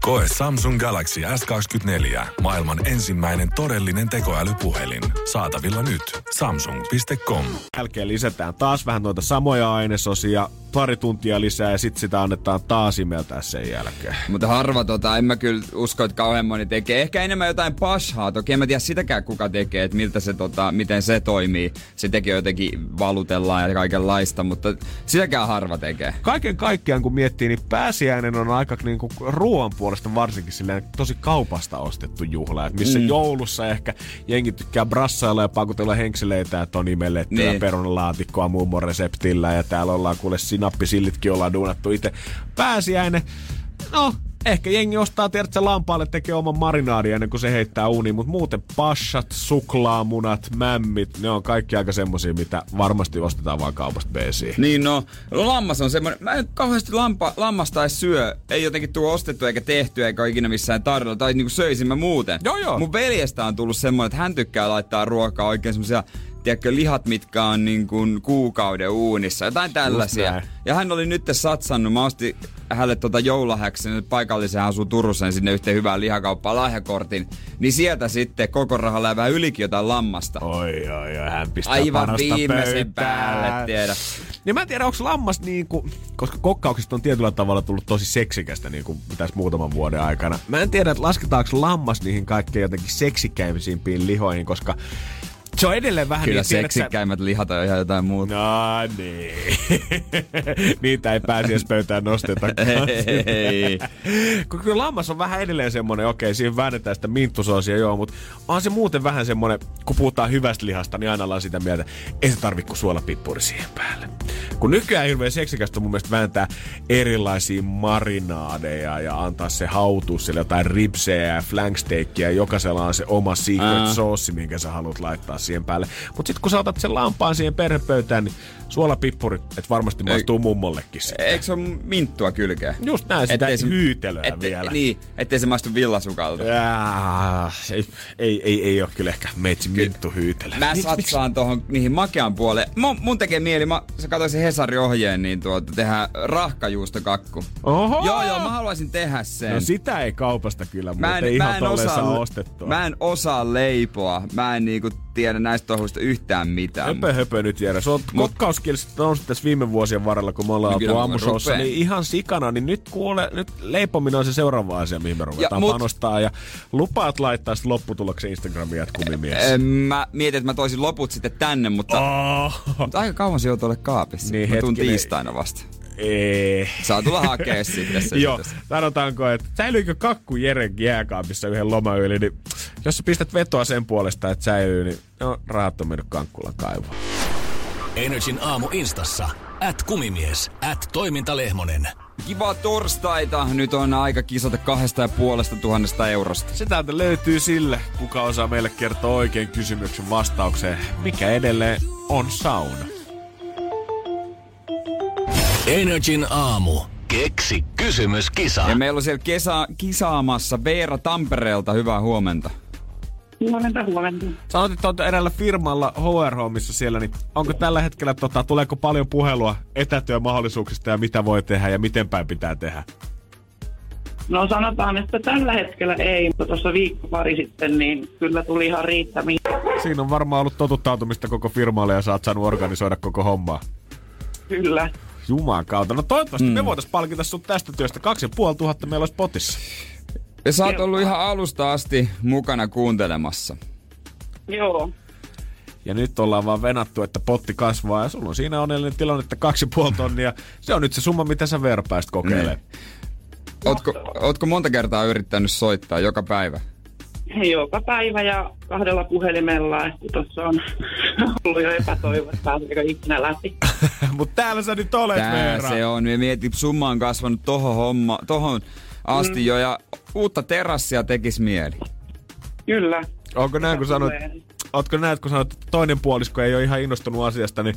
Koe Samsung Galaxy S24. Maailman ensimmäinen todellinen tekoälypuhelin. Saatavilla nyt. Samsung.com. Jälkeen lisätään taas vähän noita samoja ainesosia, pari tuntia lisää ja sitten sitä annetaan taas imeltää sen jälkeen. Mutta harva tota, en mä kyllä usko, että kauhean moni tekee. Ehkä enemmän jotain pashaa. Toki en mä tiedä sitäkään kuka tekee, että miltä se, tota, miten se toimii. Se tekee jotenkin valutellaan ja kaikenlaista, mutta sitäkään harva tekee. Kaiken kaikkiaan kun miettii, niin pääsiäinen on aika niinku ruoan puolesta varsinkin silleen tosi kaupasta ostettu juhla. Et missä mm. joulussa ehkä jengi tykkää brassailla ja pakutella henkseleitä, että on imellettyä niin. perunalaatikkoa mummon reseptillä ja täällä ollaan kuule sinappisillitkin ollaan duunattu itse. Pääsiäinen, no ehkä jengi ostaa tiedätkö, lampaalle tekee oman marinaadin ennen kuin se heittää uuniin, mutta muuten passat, suklaamunat, mämmit, ne on kaikki aika semmosia, mitä varmasti ostetaan vaan kaupasta beesiin. Niin no, lammas on semmoinen, mä en kauheasti lampa, lammasta edes syö, ei jotenkin tuo ostettu eikä tehty eikä ole ikinä missään tarjolla, tai niinku söisin mä muuten. Joo joo. Mun veljestä on tullut semmoinen, että hän tykkää laittaa ruokaa oikein semmoisia tiedätkö, lihat, mitkä on niin kuin kuukauden uunissa, jotain tällaisia. Ja hän oli nyt satsannut, mä ostin hänelle tuota joulahäksi, nyt paikallisen asuu Turussa, niin sinne yhteen hyvään lihakauppaan lahjakortin. Niin sieltä sitten koko rahalla ja vähän ylikin jotain lammasta. Oi, oi, oi, hän pistää Aivan viimeisen pöytään. päälle, tiedä. Niin mä en tiedä, onko lammas niinku, koska kokkauksista on tietyllä tavalla tullut tosi seksikästä niinku tässä muutaman vuoden aikana. Mä en tiedä, että lasketaanko lammas niihin kaikkein jotenkin seksikäisimpiin lihoihin, koska se on edelleen vähän Kyllä niin, seksikkäimmät lihat on ihan jotain muuta. No niin. <laughs> Niitä ei pääsi edes pöytään nosteta. <laughs> Ei. Kun kyllä lammas on vähän edelleen semmonen, okei, siihen väännetään sitä minttusoosia, joo, mutta on se muuten vähän semmonen, kun puhutaan hyvästä lihasta, niin aina ollaan sitä mieltä, ei se tarvi kuin suolapippuri siihen päälle. Kun nykyään hirveän seksikästä mun mielestä vääntää erilaisia marinaadeja ja antaa se hautua sille jotain ribsejä ja flanksteikkiä, jokaisella on se oma secret soossi, minkä sä haluat laittaa siihen päälle. Mutta sitten kun sä otat sen lampaan siihen perhepöytään, niin suolapippuri, että varmasti maistuu mummollekin sitten. Eikö se ole minttua kylkeä? Just näin, sitä Ettei se- hyytelöä Ette, vielä. Niin, ettei se maistu villasukalta. Jaa, ei, ei, ei, ei ole kyllä ehkä meitsi minttu hyytelö. Mä satsaan tohon niihin makean puoleen. Mun, mun tekee mieli, mä sä katsoin sen Hesari-ohjeen, niin tuota, tehdään rahkajuustokakku. Oho! Joo, joo, mä haluaisin tehdä sen. No sitä ei kaupasta kyllä mä en, ihan mä en osaa, saa ostettua. Mä en osaa leipoa. Mä en niinku tiedä näistä touhuista yhtään mitään. Höpö, höpö nyt Jere. Se on kokkauskielistä noussut tässä viime vuosien varrella, kun me ollaan oltu aamushowssa, rupeen. niin ihan sikana, niin nyt kuule, nyt leipominen on se seuraava asia, mihin me ruvetaan mut- panostaa. Ja lupaat laittaa sitten lopputuloksen Instagramiin, että kumimies. Ö, Mä mietin, että mä toisin loput sitten tänne, mutta, Oh. mutta aika kauan se joutuu olla kaapissa. Niin, mä tuun tiistaina vasta. Ei. Saa tulla hakea sitten. <laughs> Joo, sanotaanko, että säilyykö kakku Jeren jääkaapissa yhden loman yli, niin jos sä pistät vetoa sen puolesta, että säilyy, niin no, rahat on mennyt kankkulan kaivoon. Energin aamu instassa. At kumimies. At toimintalehmonen. Kivaa torstaita. Nyt on aika kisata kahdesta ja puolesta tuhannesta eurosta. Se täältä löytyy sille, kuka osaa meille kertoa oikein kysymyksen vastaukseen, mikä edelleen on sauna. Energin aamu. Keksi kysymyskisa. Ja meillä on siellä kesä, kisaamassa Veera Tampereelta. Hyvää huomenta. Huomenta, huomenta. Sanoit, että olet eräällä firmalla HR-hommissa siellä, niin onko tällä hetkellä, tota, tuleeko paljon puhelua etätyömahdollisuuksista ja mitä voi tehdä ja miten päin pitää tehdä? No sanotaan, että tällä hetkellä ei, mutta tuossa viikko pari sitten, niin kyllä tuli ihan riittämiin. Siinä on varmaan ollut totuttautumista koko firmalle ja sä oot saanut organisoida koko hommaa. Kyllä. Juman kautta. No toivottavasti mm. me voitais palkita sut tästä työstä. Kaksi ja puoli tuhatta meillä olisi potissa. Ja sä oot ollut ihan alusta asti mukana kuuntelemassa. Joo. Ja nyt ollaan vaan venattu, että potti kasvaa ja sulla on siinä onnellinen tilanne, että kaksi puoli tonnia. Se on nyt se summa, mitä sä Veera pääst kokeilemaan. Ootko, ootko monta kertaa yrittänyt soittaa joka päivä? Joka päivä ja kahdella puhelimella, että tuossa on ollut jo epätoivo, että pääseekö ikinä läpi. <laughs> Mutta täällä sä nyt olet, Tää Veera. se on. Mietin, summa on kasvanut tohon, homma, tohon asti jo ja uutta terassia tekis mieli. Kyllä. Onko näin, kun sanoit, ootko näin, kun sanoit, että toinen puolisko ei ole ihan innostunut asiasta, niin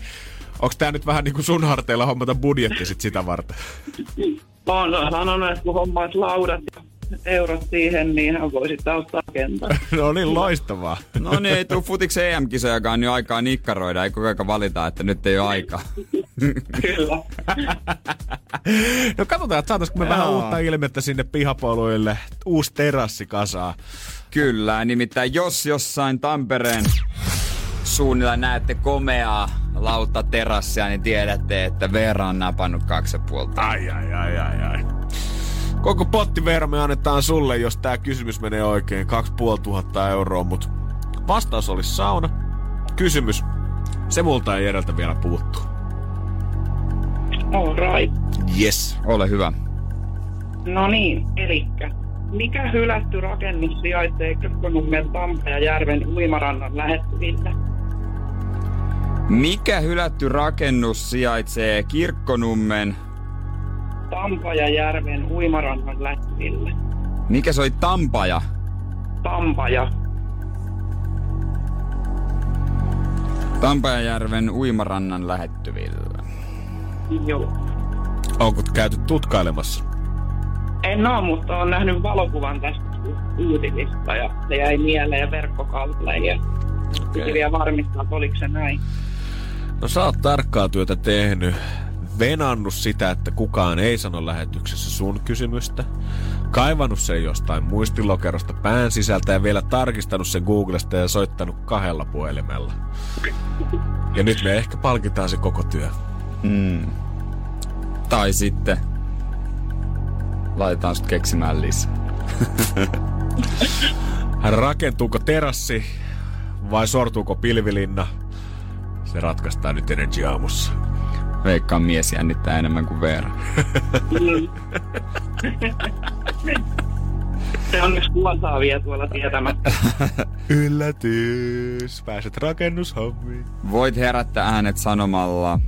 onko tää nyt vähän niin kuin sun harteilla hommata budjetti sit sitä varten? On sanonut, että kun hommaat laudat ja eurot siihen, niin hän voi sitten auttaa kentällä. <laughs> no niin, loistavaa. No niin, ei tuu futiksen EM-kisojakaan nyt aikaa nikkaroida. Ei koko ajan valita, että nyt ei ole aikaa. Kyllä. <laughs> No katsotaan, että saataisiko me vähän Joo. uutta ilmettä sinne pihapoluille. Uusi terassi kasaa. Kyllä, nimittäin jos jossain Tampereen suunnilla näette komeaa lautta terassia, niin tiedätte, että Veera on napannut kaksi ja puolta. Ai, ai, ai, ai, ai. Koko potti me annetaan sulle, jos tää kysymys menee oikein. 2500 euroa, mut vastaus olisi sauna. Kysymys. Se multa ei Jereltä vielä puuttuu. All right. Yes. Ole hyvä. No niin, elikkä. Mikä hylätty rakennus sijaitsee Kirkkonummen Tampajärven uimarannan lähettyvillä? Mikä hylätty rakennus sijaitsee Kirkkonummen? Tampajärven uimarannan lähettyvillä. Mikä soi Tampaja? Tampaja. Tampajärven uimarannan lähettyvillä. Joo. Onko käyty tutkailemassa? En oo, mutta olen nähnyt valokuvan tästä uutisista ja se jäi mieleen verkkokalle ja piti vielä varmistaa, että oliko se näin. No sä oot tarkkaa työtä tehnyt. Venannut sitä, että kukaan ei sano lähetyksessä sun kysymystä. Kaivannut sen jostain muistilokerosta pään sisältä ja vielä tarkistanut sen Googlesta ja soittanut kahdella puhelimella. Ja nyt me ehkä palkitaan se koko työ. Mm. Tai sitten laitetaan sut keksimään lisää. <laughs> Rakentuuko terassi vai sortuuko pilvilinna? Se ratkaistaan nyt Energy aamussa. Veikkaan mies jännittää enemmän kuin Veera. Se on vuosaa vielä tuolla tietämättä. <laughs> Yllätys! Pääset rakennushommiin. Voit herättää äänet sanomalla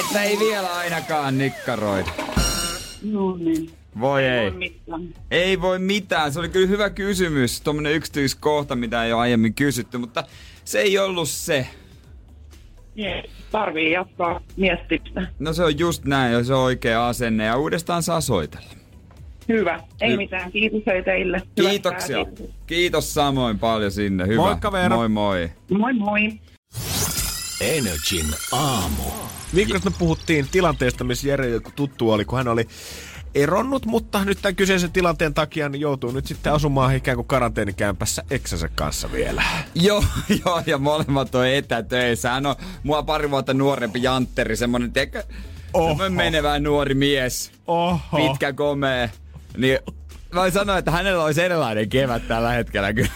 Että ei vielä ainakaan nikkaroida. No niin. Voi ei. Ei mitään. Ei voi mitään. Se oli kyllä hyvä kysymys. Tuommoinen yksityiskohta, mitä ei ole aiemmin kysytty, mutta se ei ollut se. Jees. Tarvii jatkaa miettimistä. No se on just näin, jos se on oikea asenne ja uudestaan saa soitella. Hyvä. Ei Hy- mitään. Kiitos teille. Hyvät Kiitoksia. pääsiäiset. Kiitos samoin paljon sinne. Hyvä. Moikka, Veera. Moi moi. Moi moi. Energin aamu. Viikosta me puhuttiin tilanteesta, missä Jere joku tuttu oli, kun hän oli eronnut, mutta nyt tämän kyseisen tilanteen takia niin joutuu nyt sitten asumaan ikään kuin karanteenikämpässä eksänsä kanssa vielä. Joo, <laughs> joo, ja molemmat on etätöissä. Hän on mua pari vuotta nuorempi Jantteri, semmonen, tiedätkö, semmonen menevä nuori mies. Oho. Pitkä, komea. Niin mä voin sanoa, että hänellä olisi erilainen kevät tällä hetkellä kyllä.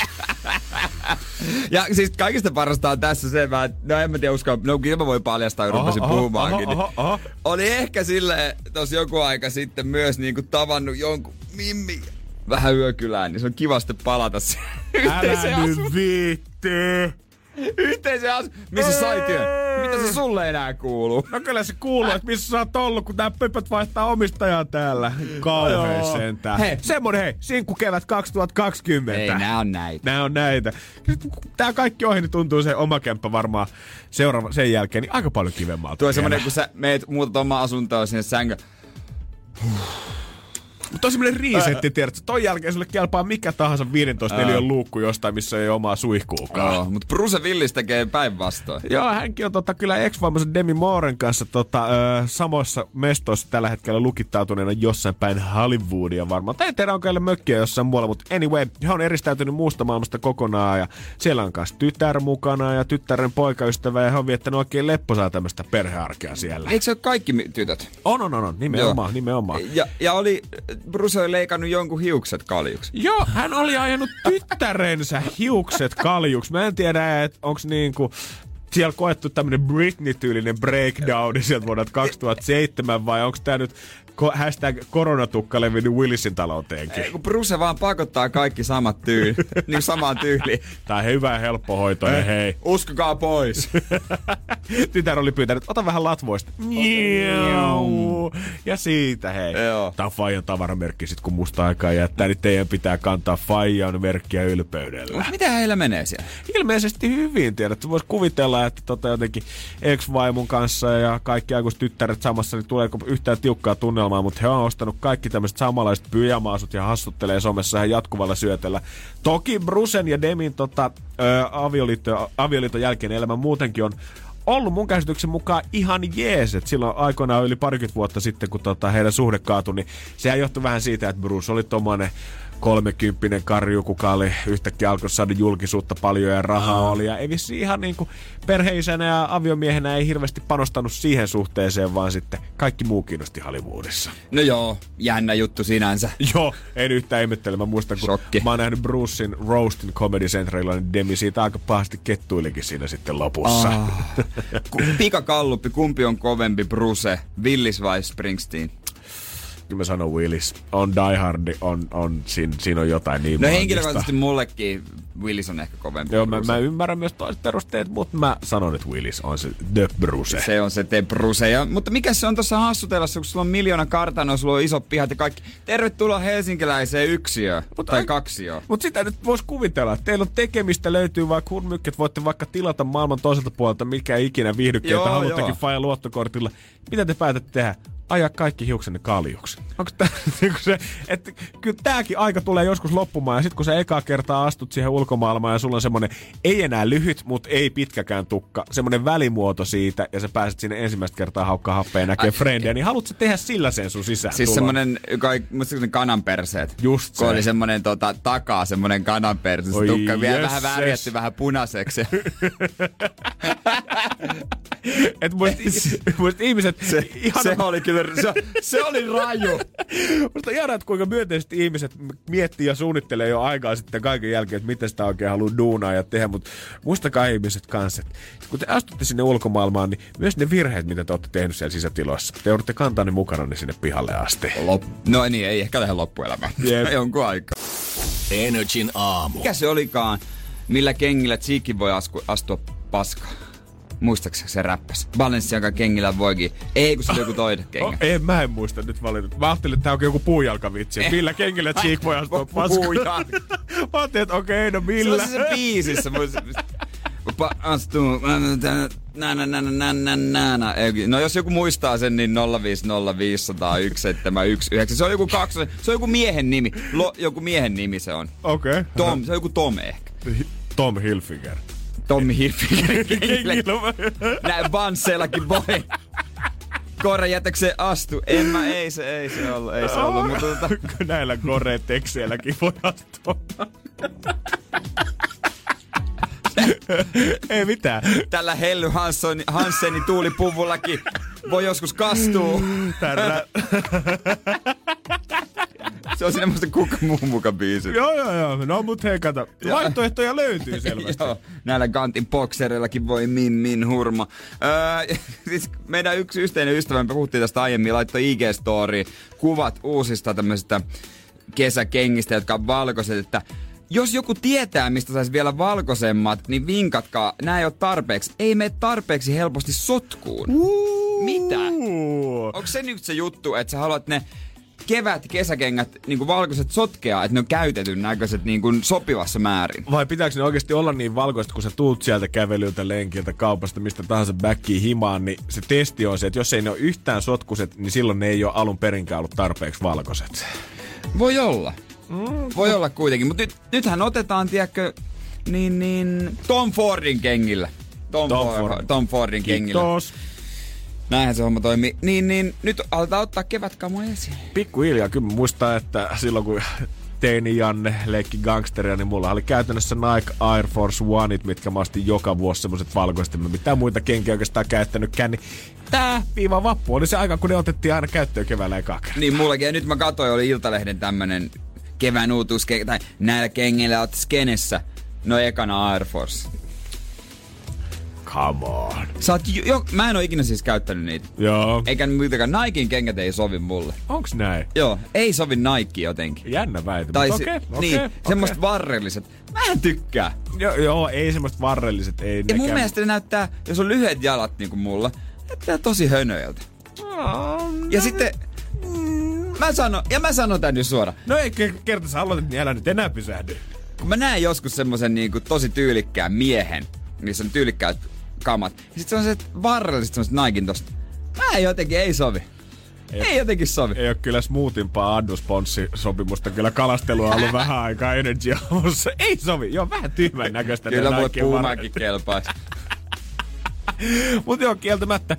<laughs> Ja siis kaikista parasta on tässä se, mä, no en mä tiedä uskalla, no kyllä mä voin paljastaa, kun rupesin oho, puhumaankin. oho, niin oho, oho. Oli ehkä sille tos joku aika sitten myös niinku tavannut jonkun mimmi vähän yökylään, niin se on kiva sitten palata siihen Älä <laughs> nyt viitti. Yhteiseen asu- Missä sai työn? Mitä se sulle enää kuuluu? No kyllä se kuuluu, että missä sä oot ollut, kun tää pöpöt vaihtaa omistajaa täällä. Kauhean sentään. Hei. Semmonen hei, sinkku kevät 2020. Ei, nää on näitä. Nää on näitä. Tää kaikki ohi, niin tuntuu se oma kämppä varmaan seuraava, sen jälkeen niin aika paljon kivemmalta. Tuo on semmonen, kun sä meet muutat omaa asuntoa sinne sängö. Mutta on semmonen riisetti, tiedätkö? Ton jälkeen sulle kelpaa mikä tahansa 15 neliön luukku jostain, missä ei omaa suihkuukaan. Joo, mut Bruce Willis tekee päinvastoin. Joo, hänkin on tota, kyllä ex Demi Mooren kanssa tota, ö, samoissa mestoissa tällä hetkellä lukittautuneena jossain päin Hollywoodia varmaan. Tai en tiedä, onko heillä mökkiä jossain muualla, mutta anyway, hän on eristäytynyt muusta maailmasta kokonaan ja siellä on kanssa tytär mukana ja tyttären poikaystävä ja he on viettänyt oikein lepposaa tämmöistä perhearkea siellä. Eikö se ole kaikki tytöt? On, on, on, on. nimenomaan, Joo. nimenomaan. Ja, ja oli, Bruce oli leikannut jonkun hiukset kaljuksi. Joo, hän oli ajanut tyttärensä hiukset kaljuksi. Mä en tiedä, että onks niinku siellä koettu tämmönen Britney-tyylinen breakdown sieltä vuodelta 2007 vai onko tää nyt ko- hashtag koronatukka levinnyt Willisin talouteenkin? Ei, kun Bruce vaan pakottaa kaikki samat tyyli, <laughs> niin samaan tyyliin. Tää on hyvä ja helppo hoitoinen, hei. Uskokaa pois. <laughs> Tytär oli pyytänyt, ota vähän latvoista. Miau. Ja siitä hei. Joo. Tää on Fajan tavaramerkki sit kun musta aikaa jättää, niin teidän pitää kantaa Fajan merkkiä ylpeydellä. Mitä heillä menee siellä? ilmeisesti hyvin, tiedät. Voisi kuvitella, että tota jotenkin ex-vaimon kanssa ja kaikki aikuiset tyttäret samassa, niin tuleeko yhtään tiukkaa tunnelmaa, mutta he on ostanut kaikki tämmöiset samanlaiset pyjamaasut ja hassuttelee somessa ihan jatkuvalla syötellä. Toki Brusen ja Demin tota, avioliitto, avioliiton jälkeen elämä muutenkin on ollut mun käsityksen mukaan ihan jees. Et silloin aikoinaan yli parikymmentä vuotta sitten, kun tota heidän suhde kaatui, niin sehän johtui vähän siitä, että Bruce oli tommonen kolmekymppinen karju, kuka oli yhtäkkiä alkoi saada julkisuutta paljon ja rahaa oli. Ja ei vissi ihan niin kuin perheisänä ja aviomiehenä ei hirveästi panostanut siihen suhteeseen, vaan sitten kaikki muu kiinnosti Hollywoodissa. No joo, jännä juttu sinänsä. <laughs> Joo, en yhtään ihmettele. Mä muistan, kun Shokki. mä oon nähnyt Brucein Roastin Comedy Centralilla, niin Demi siitä aika pahasti kettuilikin siinä sitten lopussa. Ah. <laughs> Ku- Pikakalluppi, kumpi on kovempi, Bruce, Willis vai Springsteen? Kyllä mä sanon Willis. On Die Hard, on, on, siinä, siinä on jotain niin No henkilökohtaisesti mullekin Willis on ehkä kovempi. Joo, mä, mä, ymmärrän myös toiset perusteet, mutta mä sanon, että Willis on se The Bruce. Se on se te Bruce. Ja, mutta mikä se on tuossa hassutellassa, kun sulla on miljoona kartanoa, sulla on isot pihat ja kaikki. Tervetuloa helsinkiläiseen yksiöön. Mutta tai ai- kaksioon. Mutta sitä nyt voisi kuvitella, että teillä on tekemistä, löytyy vaikka hurmykket, voitte vaikka tilata maailman toiselta puolelta, mikä ikinä viihdykkeitä haluattekin. Faja luottokortilla. Mitä te päätätte tehdä? Ajaa kaikki hiuksenne kaljuksi. Onko tää <laughs> niinku se, että kyllä tääkin aika tulee joskus loppumaan ja sit kun sä ekaa kertaa astut siihen ulkomaailmaan ja sulla on semmonen ei enää lyhyt, mutta ei pitkäkään tukka, semmonen välimuoto siitä ja sä pääset sinne ensimmäistä kertaa haukkaa happea ja näkee frendejä, niin haluatko tehdä sillä sen sun sisään? Siis semmonen, semmonen kananperseet. Just Kun se. oli semmonen tota, takaa semmonen kananperse. Se tukka vielä jesses. vähän värjätty vähän punaiseksi. <laughs> Et muist, muist ihmiset se, ihan se oli kyllä, se, se oli raju. <laughs> Musta ihanaa, että kuinka myönteisesti ihmiset miettii ja suunnittelee jo aikaa sitten kaiken jälkeen, että miten sitä oikein haluaa duunaa ja tehdä, mutta muistakaa ihmiset kanssa, että kun te astutte sinne ulkomaailmaan, niin myös ne virheet, mitä te olette tehnyt siellä sisätiloissa, te joudutte kantaa ne mukana ne sinne pihalle asti. Lop, no niin, ei ehkä lähde loppuelämään. Jep. <laughs> Jonkun aikaa. Energin aamu. Mikä se olikaan, millä kengillä Cheekin voi asku, astua paskaan? Muistaakseni se räppäs? Balenciaga kengillä voikin. Ei, kun se oli joku toinen <laughs> kengä. Oh, en, mä en muista nyt valitettavasti. Mä ajattelin, että tää onkin joku puujalkavitsi. Millä kengillä Cheek voi astua. <laughs> Puujalka. <laughs> Mä ajattelin, että okei, no Se millä. on se biisissä. Pa- astuu. Na, na, na, na, na, na, No jos joku muistaa sen, niin 050501719. Se on joku kaksi, se on joku miehen nimi. Lo, joku miehen nimi se on. Okei. Okay. Tom, se on joku Tom ehkä. Tom Hilfiger. Tommi Hilfiger. <laughs> Kengillä. Näin vansseellakin voi. Korejätökseen astu. En mä, ei se, ei se ollut, ei se ollut. Mutta tota, <laughs> Näillä koretekseilläkin voi astua. <laughs> Ei mitään. tällä Helly Hansson, Hansenin tuulipuvullakin voi joskus kastua. Tärä. Se on semmoista kuka muu muka biisi. joo, joo, joo. No mut hei, kato. Vaihtoehtoja löytyy selvästi. Joo, näillä Gantin bokserillakin voi min min hurma. Öö, <laughs> siis meidän yksi yhteinen ystävä, me puhuttiin tästä aiemmin, laittoi IG-story kuvat uusista tämmöisistä kesäkengistä, jotka on valkoiset, että jos joku tietää, mistä saisi vielä valkoisemmat, niin vinkatkaa, nämä ei ole tarpeeksi. Ei mene tarpeeksi helposti sotkuun. Mitä? Onko se nyt se juttu, että sä haluat ne kevät kesäkengät niin kuin valkoiset sotkea, että ne on käytetyn näköiset niin kuin sopivassa määrin? Vai pitääkö ne oikeasti olla niin valkoista, kun sä tuut sieltä kävelyltä, lenkiltä, kaupasta, mistä tahansa backiin himaan, niin se testi on se, että jos ei ne ole yhtään sotkuset, niin silloin ne ei ole alun perinkään ollut tarpeeksi valkoiset. Voi olla. Voi olla kuitenkin, mutta nyt, nythän otetaan, tiedätkö, niin, niin Tom Fordin kengillä. Tom, Tom Ford, Ford. Tom Fordin kengillä. Kiitos. Näinhän se homma toimii. Niin, niin nyt aletaan ottaa kevätkamoja esiin. Pikkuhiljaa, kyllä mä muistan, että silloin kun teini Janne leikki gangsteria, niin mulla oli käytännössä Nike Air Force Oneit, mitkä mä ostin joka vuosi semmoset valkoiset, mä mitään muita kenkiä oikeastaan käyttänytkään, niin tää viiva vappu oli se aika, kun ne otettiin aina käyttöön keväällä eka kerran. Niin mullakin. Ja nyt mä katsoin, oli Iltalehden tämmönen kevään uutuus, tai näillä kengillä oot skenessä. No ekana Air Force. Come on. Sä oot jo, jo, mä en oo ikinä siis käyttänyt niitä. Joo. Eikä mitenkään Nikein kengät ei sovi mulle. Onks näin? Joo, ei sovi Nike jotenkin. Jännä väite, Tai okei, okei, niin, okei. semmoiset varrelliset. Mä en tykkää. Joo, joo, ei semmoista varrelliset, ei Ja mun mielestä ne näyttää, jos on lyhyet jalat niin kuin mulla, näyttää tosi hönöiltä. Ja sitten, mä sanon, ja mä sanon tän nyt suoraan. No ei, ke- kerta sä aloitit, niin älä nyt enää pysähdy. Kun mä näen joskus semmosen niin kuin tosi tyylikkään miehen, missä on tyylikkäät kamat. Ja sit se on se varrelliset semmoset Naikin tosta. Mä jotenkin ei sovi. Ei, ei jotenkin sovi. Ei ole kyllä smoothimpaa Addu-sponssisopimusta. Kyllä kalastelua on ollut vähän aikaa Energy aamussa. Ei sovi. Joo, vähän tyhmän näköistä. Kyllä mulle puumäkin kelpaisi. <laughs> Mutta joo, kieltämättä.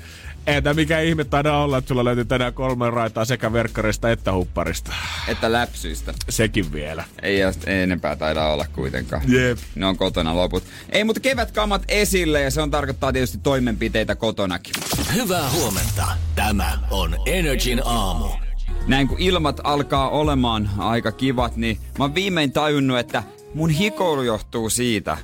Ei tämä mikään ihme taida olla, että sulla löytyy tänään kolme raitaa sekä verkkarista että hupparista. Että läpsyistä. Sekin vielä. Ei, ei enempää taida olla kuitenkaan. Jep. Ne on kotona loput. Ei, mutta kevätkamat esille ja se on tarkoittaa tietysti toimenpiteitä kotonakin. Hyvää huomenta. Tämä on Energin aamu. Näin kun ilmat alkaa olemaan aika kivat, niin mä oon viimein tajunnut, että mun hikoilu johtuu siitä,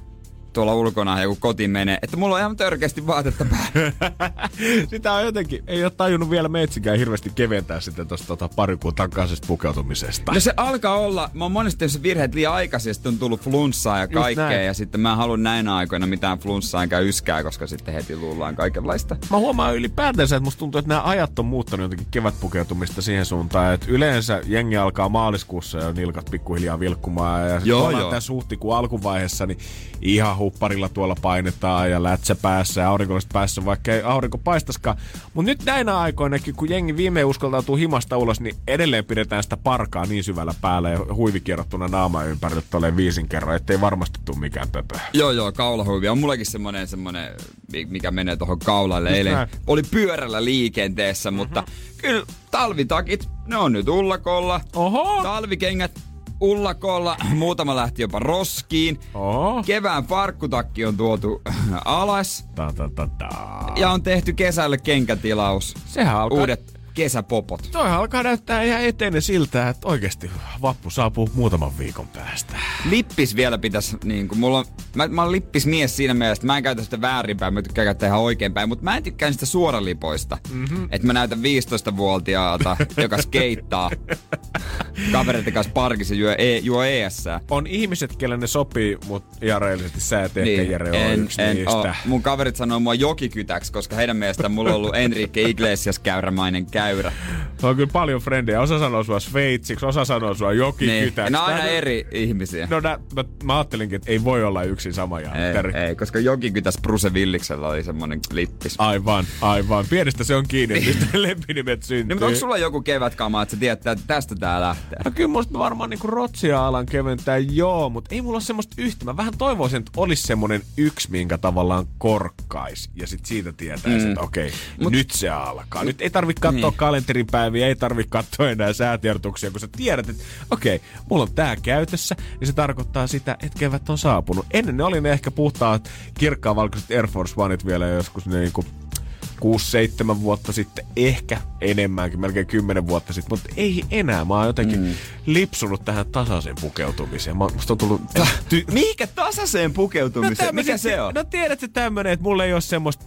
tuolla ulkona ja kun kotiin menee, että mulla on ihan törkeästi vaatetta päällä. <laughs> Sitä on jotenkin, ei ole tajunnut vielä metsikään hirveästi keventää sitten tuosta tota, pari kuun takaisesta pukeutumisesta. No se alkaa olla, mä oon monesti se virheet liian sitten on tullut flunssaa ja kaikkea, ja sitten mä en halua näinä aikoina mitään flunssaa enkä yskää, koska sitten heti luullaan kaikenlaista. Mä huomaan ylipäätänsä, että musta tuntuu, että nämä ajat on muuttanut jotenkin kevätpukeutumista siihen suuntaan, että yleensä jengi alkaa maaliskuussa ja nilkat pikkuhiljaa vilkkumaan ja sit Joo, joo. tässä huhtikuun alkuvaiheessa, niin ihan hupparilla tuolla painetaan ja lätsä päässä ja aurinkolaiset päässä, vaikka ei aurinko paistaskaan. Mutta nyt näinä aikoinakin, kun jengi viimein uskaltautuu himasta ulos, niin edelleen pidetään sitä parkaa niin syvällä päällä ja huivi kierrottuna naama ympärille tolleen viisin kerran, ettei varmasti tule mikään pöpö. Joo, joo, kaulahuivi. On mullakin semmonen, semmonen, mi- mikä menee tuohon kaulalle. Eilen näin. oli pyörällä liikenteessä, mutta kyllä talvitakit, ne on nyt ullakolla. Oho! Talvikengät ullakolla, muutama lähti jopa roskiin. Oho! Kevään farkkutakki on tuotu alas Ta, ta, ta, ta. ja on tehty kesälle kenkätilaus. Sehän alkaa... Uudet kesäpopot. Toihan alkaa näyttää ihan eteinen siltä, että oikeasti vappu saapuu muutaman viikon päästä. Lippis vielä pitäisi, niin kuin mulla on, mä, mä oon lippis mies siinä mielessä, että mä en käytä sitä väärinpäin, mä tykkään käyttää ihan oikeinpäin, mutta mä en tykkää sitä suoralipoista. Mm-hmm. Että mä näytän 15-vuotiaalta, joka skeittaa <laughs> kavereiden kanssa parkissa juo, e, juo ES. On ihmiset, kelle ne sopii, mutta ihan reellisesti sä et ehkä Niin, Jere on en, yksi en niistä. oo. Mun kaverit sanoo mua jokikytäksi, koska heidän mielestään mulla on ollut Enrique Iglesias käyrämainen käyrä. on kyllä paljon frendejä. Osa sanoo sua sveitsiksi, osa sanoo sua Niin. jokikytäksi. Ja ne on aina eri ihmisiä. No nää, mä, mä, ajattelinkin, että ei voi olla yksin sama jantteri. ei, ei, koska jokikytäs Bruse Villiksellä oli semmonen klippis. Aivan, aivan. Pienestä se on kiinni, mistä <laughs> lempinimet syntyy. Niin, mutta onko sulla joku kevätkama, että sä tiedät, että tästä tää lähtee? No kyllä musta varmaan niinku rotsia alan keventää, joo, mutta ei mulla ole semmoista yhtä. Mä vähän toivoisin, että olisi semmonen yksi, minkä tavallaan korkkais. Ja sit siitä tietäisi, mm. että okei, Mut, nyt se alkaa. Nyt ei tarvi katsoa niin. Niin. kalenteripäiviä, ei tarvi katsoa enää säätiedotuksia, kun sä tiedät, että okei, mulla on tää käytössä, niin se tarkoittaa sitä, että kevät on saapunut. Ennen ne oli ne ehkä puhtaat kirkkaan valkoiset Air Force Oneit vielä joskus ne niinku 6-7 vuotta sitten, ehkä enemmänkin, melkein 10 vuotta sitten, mutta ei enää. Mä oon jotenkin mm. lipsunut tähän tasaiseen pukeutumiseen. Mä, musta on tullut... Ty- Mihinkä tasaiseen pukeutumiseen? Mikä tämmöset- se on? No tiedätkö tämmönen, että mulla ei ole semmoista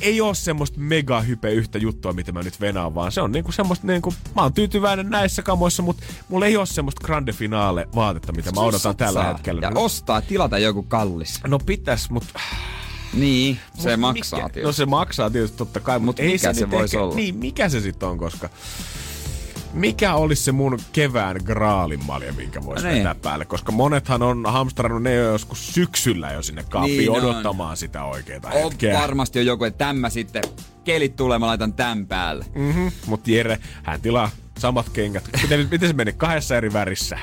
ei ole semmoista mega hype yhtä juttua, mitä mä nyt venaan, vaan se on niinku semmoista niinku, mä oon tyytyväinen näissä kamoissa, mutta mulla ei ole semmoista grande finale vaatetta, mitä mä odotan tällä Saa. hetkellä. Ja ostaa, tilata joku kallis. no pitäis, mutta Niin, se Mut maksaa mikä, tietysti. No se maksaa tietysti totta kai, Mut mutta ei mikä se, se voisi olla? Niin, mikä se sitten on, koska mikä olisi se mun kevään graalinmalja, minkä voisi No niin. vetää päälle? Koska monethan on hamstrannut ne jo joskus syksyllä jo sinne kaappiin Niin on. odottamaan sitä oikeaa On hetkeä. varmasti on joku, että tämä sitten, kelit tulee, mä laitan tän päälle. Mm-hmm. Mutta Jere, hän tilaa samat kengät. Miten, miten se meni? Kahdessa eri värissä.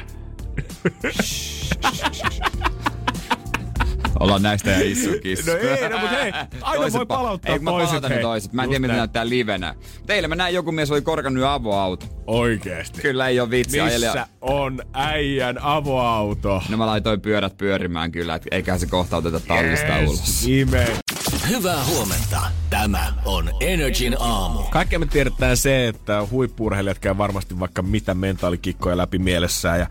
Ollaan näistä ja issukissa. No ei, no mut hei, aina voi palauttaa ei, mä toiset, palautan hei. toiset. Mä en tiedä, miten näyttää livenä. Teillä mä näin, joku mies oli korkannut avoauto. Oikeesti. Kyllä ei ole vitsi. Missä ajelija- on äijän avoauto? No mä laitoin pyörät pyörimään kyllä, että eiköhän se kohta oteta tallista ulos. Ime. Hyvää huomenta. Tämä on Energin aamu. Kaikkea me tiedetään se, että huippuurheilijat käy varmasti vaikka mitä mentaalikikkoja läpi mielessään ja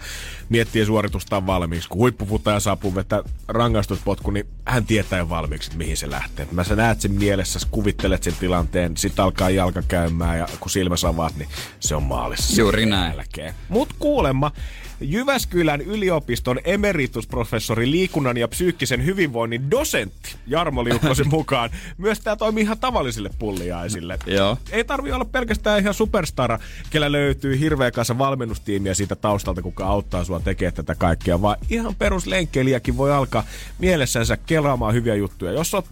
miettii suoritustaan valmiiksi. Kun huippufutaja saapuu vetää rangaistuspotku, niin hän tietää jo valmiiksi, että mihin se lähtee. Mä sä näet sen mielessä, sä kuvittelet sen tilanteen, sit alkaa jalka käymään ja kun silmä avaat, niin se on maalissa. Juuri näin. Jälkeen. Mut kuulemma, Jyväskylän yliopiston emeritusprofessori liikunnan ja psyykkisen hyvinvoinnin dosentti Jarmo Liukkosen <laughs> mukaan myös tämä toimii ihan tavallisille pulliaisille. Joo. Ei tarvi olla pelkästään ihan superstara, kellä löytyy hirveä kanssa valmennustiimiä siitä taustalta, kuka auttaa sua tekemään tätä kaikkea, vaan ihan peruslenkkeilijäkin voi alkaa mielessänsä kelaamaan hyviä juttuja. Jos oot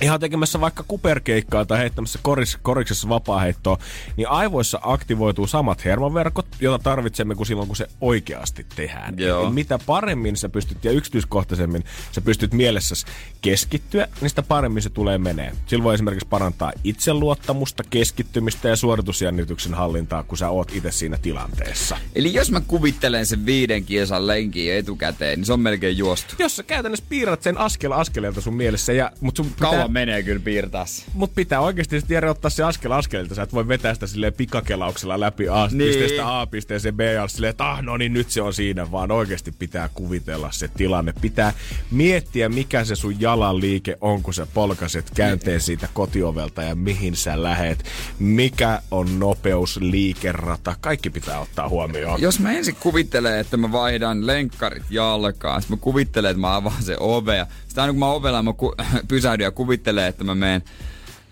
ihan tekemässä vaikka kuperkeikkaa tai heittämässä koris, koriksessa vapaaheittoa, niin aivoissa aktivoituu samat hermoverkot, joita tarvitsemme kuin silloin, kun se oikeasti tehdään. Joo. Eli mitä paremmin sä pystyt ja yksityiskohtaisemmin sä pystyt mielessäsi keskittyä, niin sitä paremmin se tulee menee. Sillä voi esimerkiksi parantaa itseluottamusta, keskittymistä ja suoritusjännityksen hallintaa, kun sä oot itse siinä tilanteessa. Eli jos mä kuvittelen sen viiden kiesan lenkin etukäteen, niin se on melkein juostu. Jos sä käytännössä piirrät sen askel askeleelta sun mielessä, ja, mut sun pitää, Kauan menee kyllä piirtää se. Mut pitää oikeasti sitten Jere ottaa se askel askeleelta. Sä et voi vetää sitä silleen pikakelauksella läpi A Niin. pisteestä A pisteeseen B ja silleen, että ah, no niin nyt se on siinä, vaan oikeasti pitää kuvitella se tilanne. Pitää miettiä, mikä se sun jalan liike on, kun sä polkaset käynteen siitä kotiovelta ja mihin sä lähet. Mikä on nopeus, liikerata, kaikki pitää ottaa huomioon. Jos mä ensin kuvittelen, että mä vaihdan lenkkarit jalkaan, sitten mä kuvittelen, että mä avaan se ove ja sitten aina kun mä ovella mä ku- <laughs> pysähdyn ja kuvittelen, että mä menen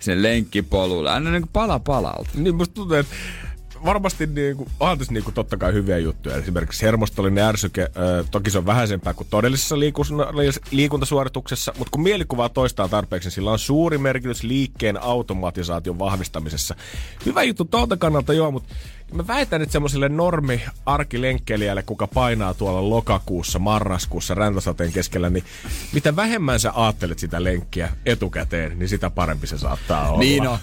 sen lenkkipolulle. Aina niin kuin pala palalta. Niin musta tuntuu, että varmasti niinku, onhan tässä niinku totta kai hyviä juttuja. Esimerkiksi hermostollinen ärsyke, ö, toki se on vähäisempää kuin todellisessa liikus- liikuntasuorituksessa, mutta kun mielikuvaa toistaa tarpeeksi, niin sillä on suuri merkitys liikkeen automatisaation vahvistamisessa. Hyvä juttu tuolta kannalta joo, mutta mä väitän, että semmoiselle normi arkilenkkeilijälle, kuka painaa tuolla lokakuussa, marraskuussa, räntäsateen keskellä, niin mitä vähemmän sä ajattelet sitä lenkkiä etukäteen, niin sitä parempi se saattaa olla. Niin on.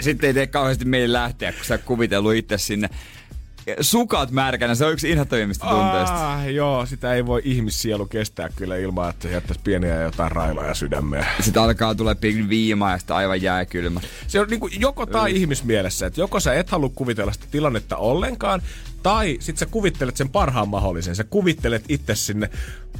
Sitten ei tee kauheasti meille lähteä, kun sä kuvitellut itse sinne sukat märkänä. Se on yksi inhottavimmista tunteista. Ah, joo, sitä ei voi ihmissielu kestää kyllä ilman, että se jättäisi pieniä jotain railoja sydämeen. Sitten alkaa tulee pikni viimaa ja sitten aivan jääkylmä. Se on niinku joko tai ihmismielessä, että joko sä et halua kuvitella sitä tilannetta ollenkaan, tai sit sä kuvittelet sen parhaan mahdollisen. Sä kuvittelet itse sinne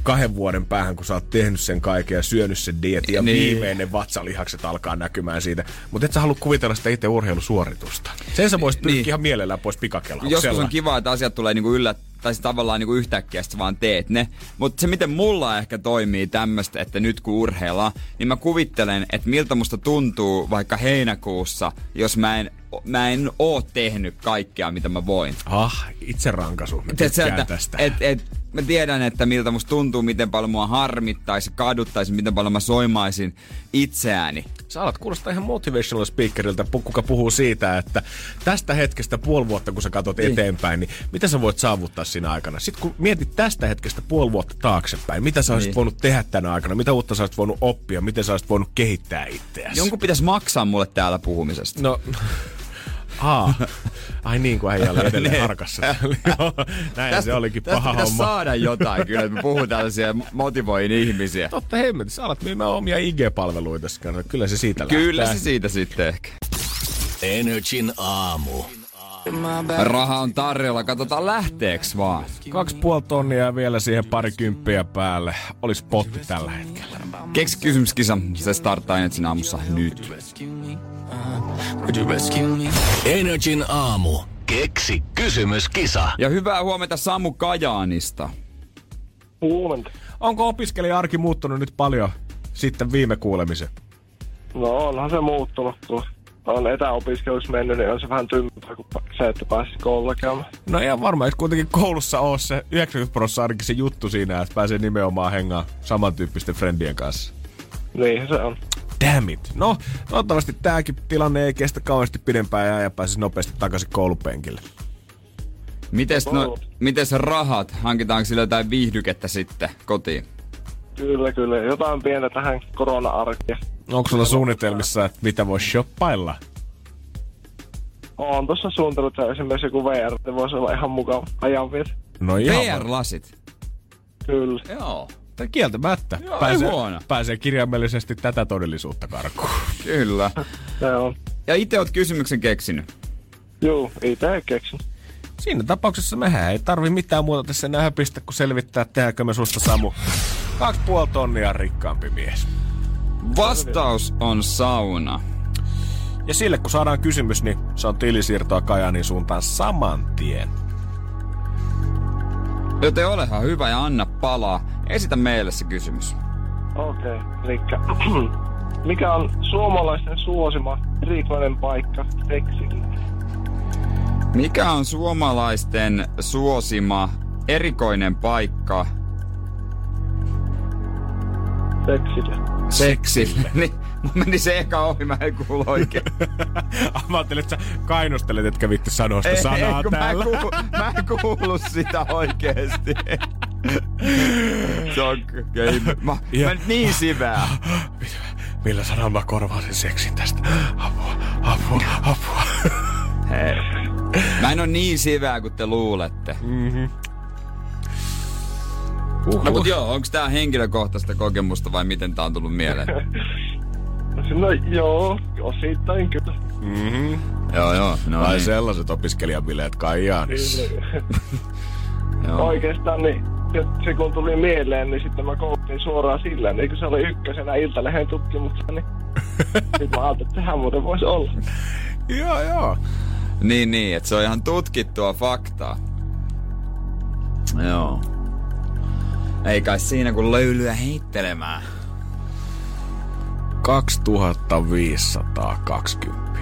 kahden vuoden päähän, kun sä oot tehnyt sen kaiken ja syönyt sen dietin ja Niin. niin. viimeinen vatsalihakset alkaa näkymään siitä. Mutta et sä halua kuvitella sitä itse urheilusuoritusta. Sen sä voisit pyrkiä Niin. ihan mielellään pois pikakelauksella. Joskus on kiva, että asiat tulee niinku yllä, tai siis tavallaan niinku yhtäkkiä sit sä vaan teet ne. Mutta se, miten mulla ehkä toimii tämmöistä, että nyt kun urheillaan, niin mä kuvittelen, että miltä musta tuntuu vaikka heinäkuussa, jos mä en mä en oo tehnyt kaikkea, mitä mä voin. Ah, itse rankasu. Mä tykkään että, tästä. et, et, mä tiedän, että miltä musta tuntuu, miten paljon mua harmittaisi, kaduttaisi, miten paljon mä soimaisin itseäni. Sä alat kuulostaa ihan motivational speakeriltä, pu- kuka puhuu siitä, että tästä hetkestä puoli vuotta, kun sä katsot Niin. eteenpäin, niin mitä sä voit saavuttaa siinä aikana? Sitten kun mietit tästä hetkestä puoli vuotta taaksepäin, mitä sä olisit Niin. voinut tehdä tänä aikana, mitä uutta sä olisit voinut oppia, miten sä olisit voinut kehittää itseäsi? Jonkun pitäisi maksaa mulle täällä puhumisesta. No, Aa, ai niin kuin äijä oli edelleen <laughs> Ne. harkassa. Näin se olikin tästä paha homma. saada jotain kyllä, että me puhun tällaisia motivoin ihmisiä. Totta hemmetin, sä alat myymään omia IG-palveluita. Kyllä se siitä Kyllä lähtee. se siitä sitten ehkä. Energin aamu. Raha on tarjolla, katsotaan lähteeks vaan. Kaksi puoli tonnia ja vielä siihen pari kymppiä päälle. Olisi potti tällä hetkellä. Keksi kysymyskisa, se starttaa ensin aamussa nyt. Energin aamu. Keksi kysymyskisa. Ja hyvää huomenta Samu Kajaanista. Huomenta. Onko opiskelija-arki muuttunut nyt paljon sitten viime kuulemisen? No onhan se muuttunut, kun on etäopiskelussa mennyt, niin on se vähän tympää kuin se, että pääsisi koululla käymään. No ihan varmaan, että kuitenkin koulussa on se 90 prosenttia ainakin se juttu siinä, että pääsee nimenomaan hengaan samantyyppisten friendien kanssa. Niin se on. Damn it. No, toivottavasti tääkin tilanne ei kestä kauheasti pidempään ja, ja pääsisi nopeasti takaisin koulupenkille. Mites, no, mites rahat? Hankitaanko sillä jotain viihdykettä sitten kotiin? Kyllä, kyllä. Jotain pientä tähän korona-arkeen. Onko sulla suunnitelmissa, että mitä voi shoppailla? On tuossa suunnitellut, että esimerkiksi joku VR, että voisi olla ihan mukava ajanviet. No ihan VR-lasit. Kyllä. Joo. Tai kieltämättä. Joo, ei pääsee, huono. pääsee kirjaimellisesti tätä todellisuutta karkuun. Kyllä. On. Ja itse oot kysymyksen keksinyt. Juu, itse keksin. Siinä tapauksessa mehän ei tarvi mitään muuta tässä enää höpistä, kun selvittää, tehdäänkö me susta Samu. Kaksi puoli tonnia rikkaampi mies. Vastaus on sauna. Ja sille kun saadaan kysymys, niin se on tilisiirtoa Kajaanin suuntaan saman tien. Joten olehan hyvä ja anna palaa. Esitä meille se kysymys. Okei, okay. elikkä <clears throat> mikä on suomalaisten suosima erikoinen paikka seksille? Mikä on suomalaisten suosima erikoinen paikka Seksille. Seksille? <laughs> niin, mun meni se eka ohi, mä en kuulu oikein. <laughs> mä ajattelin, että sä kainostelet, etkä vitti sanoa sitä sanaa kun mä, en täällä. kuulu, mä en kuulu sitä oikeesti. <laughs> se on, ei, mä, Ja- mä niin syvää. <gasps> Millä sanalla mä korvaan sen seksin tästä? <gasps> Apua, apua, apua. Hei. Mä en oo niin syvää kuin te luulette. Uhuh. No mut joo, onks tää henkilökohtaista kokemusta vai miten tää on tullut mieleen? <laughs> No joo, osittain kyllä. joo, joo. No Ai niin. sellaiset opiskelijabileet Kajaanissa. <laughs> Joo. Oikeastaan niin, se, se kun tuli mieleen, niin sitten mä koulutin suoraan sillä, niin kun se oli ykkösenä Iltalehden tutkimuksessa, niin <laughs> sitten mä ajattelin, että sehän muuten voisi olla. joo, joo. Niin, niin, että se on ihan tutkittua faktaa. Joo. Ei kai siinä kun löylyä heittelemään. 2520.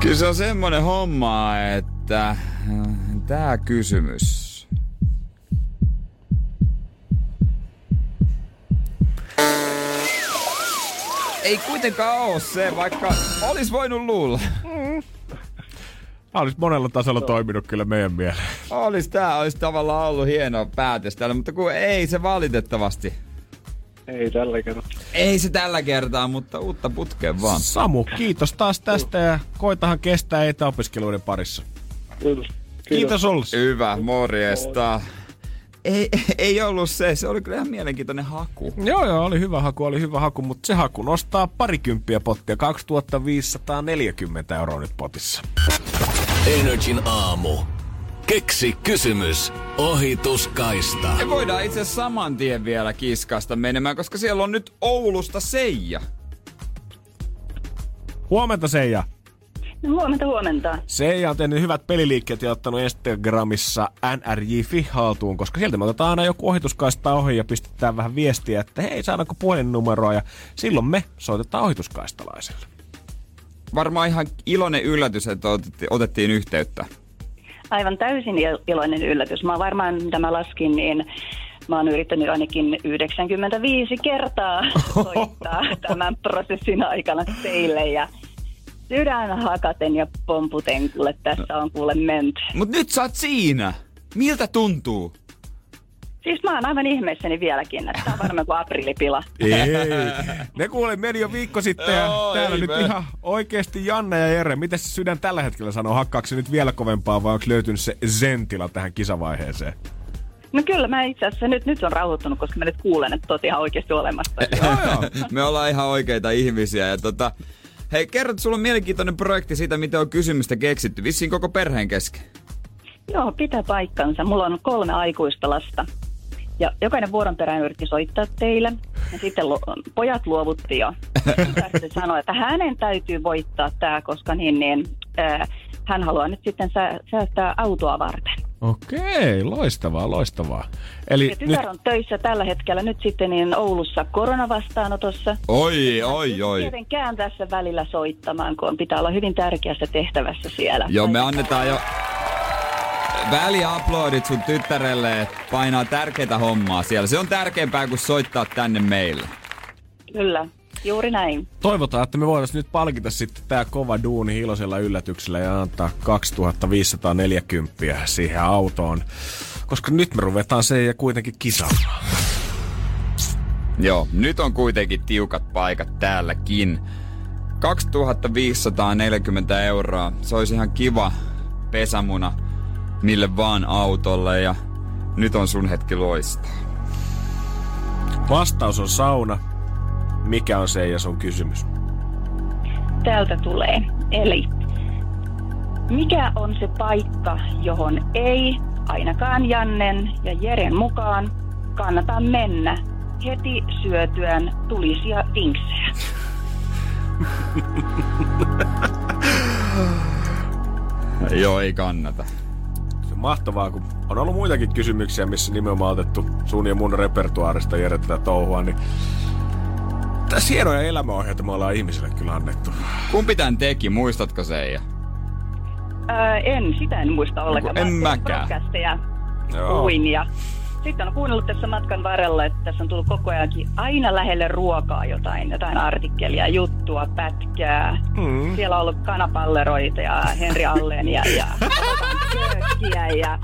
Kyllä se on semmonen homma, että äh, tää kysymys. Ei kuitenkaan oo se, vaikka olis voinut luulla. Tämä olisi monella tasolla toiminut kyllä meidän mieleen. Olis tää, olis tavallaan ollut hieno päätös täällä, mutta kun ei se valitettavasti. Ei tällä kertaa. Ei se tällä kertaa, mutta uutta putkeen vaan. Samu, kiitos taas tästä ja koitahan kestää etäopiskeluiden parissa. Kyllä. Kiitos Olli. Hyvä, morjesta. Ei, <laughs> ei ollut se, se oli kyllä ihan mielenkiintoinen haku. Joo, joo, oli hyvä haku, oli hyvä haku, mutta se haku nostaa parikymppiä pottia, 2540 euroa nyt potissa. Energin aamu. Keksi kysymys. Ohituskaista. Me voidaan itse saman tien vielä kiskasta menemään, koska siellä on nyt Oulusta Seija. Huomenta Seija. No, huomenta, huomenta. Seija on tehnyt hyvät peliliikkeet ja ottanut Instagramissa NRJ haltuun, koska sieltä me otetaan aina joku ohituskaista ohi ja pistetään vähän viestiä, että hei, saadaanko puhelinnumeroa ja silloin me soitetaan ohituskaistalaiselle. Varmaan ihan iloinen yllätys, että otettiin, yhteyttä. Aivan täysin il- iloinen yllätys. Mä varmaan, mitä mä laskin, niin mä oon yrittänyt ainakin 95 kertaa <laughs> soittaa tämän prosessin aikana teille ja sydän hakaten ja pomputen, kuule tässä on kuule menty. Mut nyt sä oot siinä. Miltä tuntuu? Siis mä oon aivan ihmeessäni vieläkin, että tää on varmaan kuin aprillipila. Ei. Ne kuule meni jo viikko sitten ja Joo, täällä nyt me. ihan oikeasti Janne ja Jere. Miten se sydän tällä hetkellä sanoo? Hakkaako se nyt vielä kovempaa vai onko löytynyt se zentila tähän kisavaiheeseen? No kyllä, mä itse asiassa nyt, nyt on rauhoittunut, koska mä nyt kuulen, että oot ihan oikeasti olemassa. <laughs> Me ollaan ihan oikeita ihmisiä. Ja tota, hei, kerrot, sulla on mielenkiintoinen projekti siitä, miten on kysymystä keksitty. Vissiin koko perheen kesken. Joo, pitää paikkansa. Mulla on kolme aikuista lasta. Ja jokainen vuoron perään yritti soittaa teille. Ja sitten lu- pojat luovutti jo. Sitten sanoi, että hänen täytyy voittaa tämä, koska niin, niin, äh, hän haluaa nyt sitten sää- säästää autoa varten. Okei, loistavaa, loistavaa. Eli Ja nyt, tytär on töissä tällä hetkellä nyt sitten niin Oulussa koronavastaanotossa. Oi, oi, oi. Tietenkään tässä välillä soittamaan, kun pitää olla hyvin tärkeässä tehtävässä siellä. Joo, me annetaan jo väliaplodit sun tyttärelle, että painaa tärkeitä hommaa siellä. Se on tärkeämpää kuin soittaa tänne meille. Kyllä, juuri näin. toivotaan, että me voitaisiin nyt palkita sitten tää kova duuni iloisella yllätyksellä ja antaa 2540 siihen autoon. Koska nyt me ruvetaan se ja kuitenkin kisaamaan. Joo, nyt on kuitenkin tiukat paikat täälläkin. 2540 euroa. Se olisi ihan kiva pesämuna mille vaan autolle ja nyt on sun hetki loistaa. Vastaus on sauna. Mikä on se ja sun kysymys? Täältä tulee. Eli mikä on se paikka, johon ei ainakaan Jannen ja Jeren mukaan kannata mennä heti syötyään tulisia vinksejä? <laughs> Joo, ei kannata. Mahtavaa, kun on ollut muitakin kysymyksiä, missä nimenomaan otettu sun ja mun repertuaarista Jere tätä touhua, niin tässä hienoja elämäohjeita me ollaan ihmisille kyllä annettu. Kumpi tän teki, muistatko Seija? Ää, en, sitä en muista ollenkaan. En Mä mäkään. podcasteja Joo. Kuin ja sitten on kuunnellut tässä matkan varrella, että tässä on tullut koko ajankin aina lähelle ruokaa jotain, jotain artikkelia, juttua, pätkää. Mm. Siellä on ollut kanapalleroita ja Henri Allen ja, ja <laughs> ja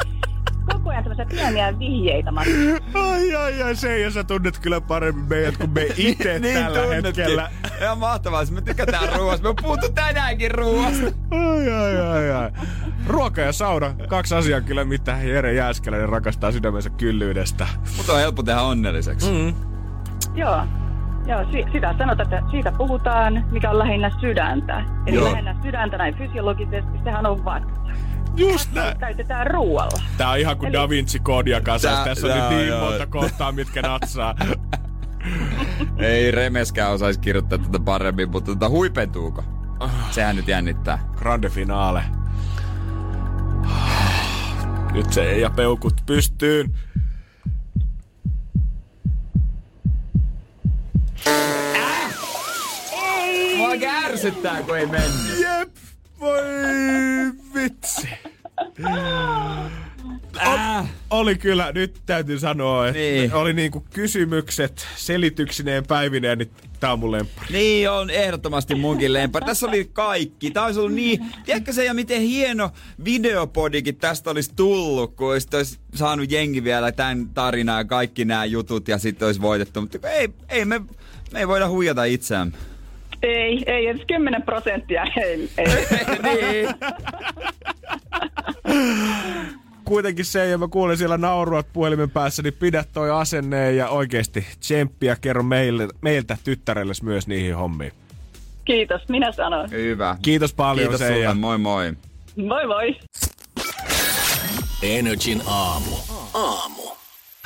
koko ajan tämmöisiä pieniä vihjeitä matkaan. Ai ai ai, se ja sä tunnet kyllä paremmin meidät kuin me <laughs> itse niin tällä tunnetkin. hetkellä. Ihan mahtavaa, me tykätään ruoasta. Me puhuttu tänäänkin ruoasta. Ai ai ai ai. Ruoka ja sauna, kaksi asiaa kyllä, mitä Jere Jääskeläinen rakastaa sydämensä kyllyydestä. Mutta on helppo tehdä onnelliseksi. Mm. Joo. Joo, si- sitä sanotaan, että siitä puhutaan, mikä on lähinnä sydäntä. Eli Joo. lähinnä sydäntä näin fysiologisesti, sehän on vatsa. Just näin. Täytetään ruoalla. Tää on ihan kuin Eli- Da Vinci koodia kanssa. Tää- Tässä on nyt niin joo. monta kohtaa, mitkä natsaa. <laughs> Ei Remeskään osaisi kirjoittaa tätä paremmin, mutta tota huipentuuko? Sehän nyt jännittää. Grande finale. Nyt se ei ja peukut pystyyn. Mua kärsyttää, kun ei mennyt. Jep, voi vitsi. Äh. Oli kyllä, nyt täytyy sanoa, että Niin. oli niinku kysymykset selityksineen päivineen, niin tää on mun lemppari. Niin on ehdottomasti munkin lempari. Tässä oli kaikki. Tää olisi ollut niin... Tiedätkö se ja miten hieno videopodikin tästä olisi tullut, kun olisi, olisi saanut jengi vielä tämän tarinan ja kaikki nämä jutut ja sitten olisi voitettu. Mutta ei, ei me, me ei voida huijata itseämme. Ei, ei edes 10 prosenttia. Ei, ei. <laughs> niin. Kuitenkin se, ja mä kuulen siellä nauruat puhelimen päässä, niin pidä toi asenne ja oikeesti tsemppiä kerro meille, meiltä tyttärelles myös niihin hommiin. Kiitos, minä sanon. Hyvä. Kiitos paljon Kiitos Seija. sulle, moi moi. Moi moi. Energin aamu. Aamu.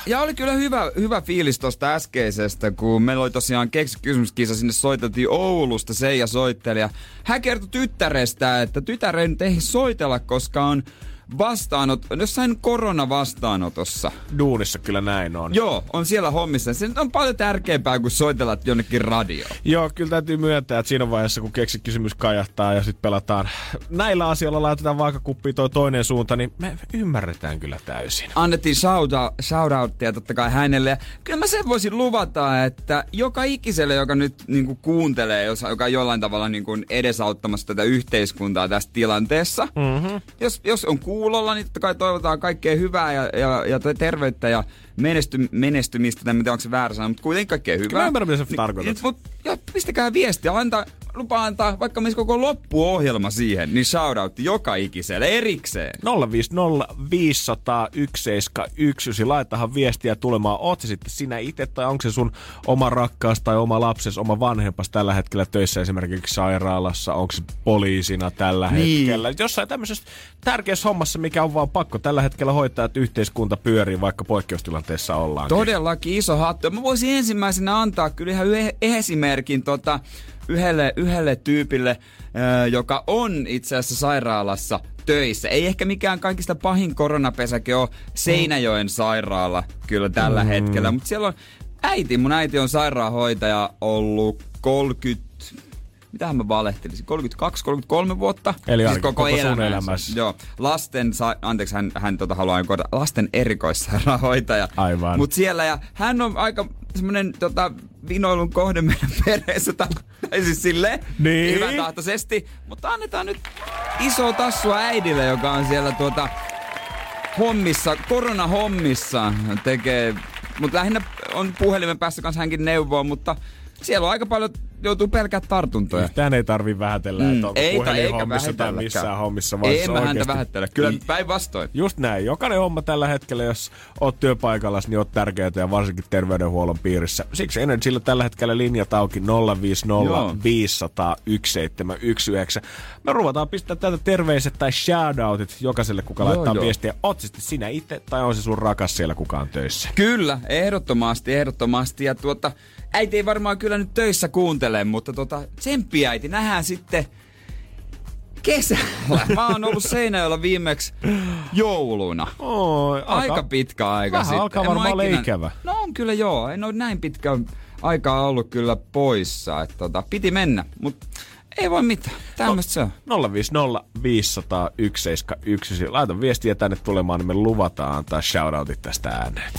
Ja oli kyllä hyvä, hyvä fiilis tosta äskeisestä, kun meillä oli tosiaan keksi kysymyskisa, sinne soiteltiin Oulusta, Seija soitteli. ja Hän kertoi tyttärestä, että tytär ei soitella, koska on vastaanot, jossain koronavastaanotossa. Duunissa kyllä näin on. Joo, on siellä hommissa. Se on paljon tärkeämpää kuin soitella jonnekin radioon. Joo, kyllä täytyy myöntää, että siinä vaiheessa, kun keksi kysymys kajahtaa ja sitten pelataan näillä asioilla, laitetaan vaakakuppiin toi toinen suunta, niin me ymmärretään kyllä täysin. Annettiin shoutout, shoutouttia totta kai hänelle. Kyllä mä sen voisin luvata, että joka ikiselle, joka nyt niin kuin kuuntelee, jos, joka on jollain tavalla niin kuin edesauttamassa tätä yhteiskuntaa tässä tilanteessa, mm-hmm. jos, jos on kuulolla, niin totta kai toivotaan kaikkea hyvää ja, ja, ja terveyttä ja menesty, menestymistä, tai mitä onko se väärä sana, mutta kuitenkin kaikkea hyvää. Kyllä ymmärrän, mitä sä tarkoitat. Niin, mutta ja pistäkää viestiä, antaa, lupa antaa vaikka myös koko loppuohjelma siihen, niin shoutout joka ikiselle erikseen. 050 500 171, laitahan viestiä tulemaan. Oot se sitten sinä itse tai onko se sun oma rakkaas tai oma lapses, oma vanhempas tällä hetkellä töissä esimerkiksi sairaalassa, onko se poliisina tällä niin. hetkellä. Jossain tämmöisessä tärkeässä hommassa, mikä on vaan pakko tällä hetkellä hoitaa, että yhteiskunta pyörii, vaikka poikkeustilanteessa ollaan. Todellakin iso hattu. Mä voisin ensimmäisenä antaa kyllä ihan esimerkin tota, yhdelle, yhdelle tyypille, joka on itse asiassa sairaalassa töissä. Ei ehkä mikään kaikista pahin koronapesäke ole Seinäjoen sairaala kyllä tällä mm. hetkellä, mutta siellä on äiti, mun äiti on sairaanhoitaja ollut 30 mitähän mä valehtelisin, 32-33 vuotta. Eli siis koko, koko elämässä. elämässä. Joo. Lasten, sa- anteeksi, hän, hän tota haluaa korjata, lasten erikoissairaanhoitaja. Aivan. Mut siellä, ja hän on aika semmonen tota, vinoilun kohde meidän perheessä, tai, siis sille niin. hyvän tahtoisesti. Mutta annetaan nyt iso tassua äidille, joka on siellä tuota hommissa, koronahommissa tekee, mutta lähinnä on puhelimen päässä kanssa hänkin neuvoa, mutta siellä on aika paljon joutuu pelkää tartuntoja. Yhtään ei tarvi vähätellä, mm. että onko ei, puhelinhommissa tai missään hommissa. Ei mä häntä vähättele. Kyllä niin, päinvastoin. Just näin. Jokainen homma tällä hetkellä, jos oot työpaikalla, niin oot tärkeää ja varsinkin terveydenhuollon piirissä. Siksi Energyllä tällä hetkellä linjat auki 050 500 1719. Me ruvataan pistää täältä terveiset tai shoutoutit jokaiselle, kuka joo, laittaa joo. viestiä. Oot sitten sinä itse tai on se sun rakas siellä kukaan töissä? Kyllä, ehdottomasti, ehdottomasti. Ja tuota, äiti ei varmaan kyllä nyt töissä kuuntele, mutta tota, tsemppiäiti, nähdään sitten kesällä. Mä oon ollut Seinäjoella viimeksi jouluna. Oi, alka, aika pitkä aika vähän sitten. alkaa varmaan olla ikävä. No on kyllä joo, en ole näin pitkä aikaa ollut kyllä poissa. Että tota, piti mennä, mutta ei voi mitään. Tämmöistä no, se on. 050 500 171. Laita viestiä tänne tulemaan, niin me luvataan antaa shoutoutit tästä ääneen.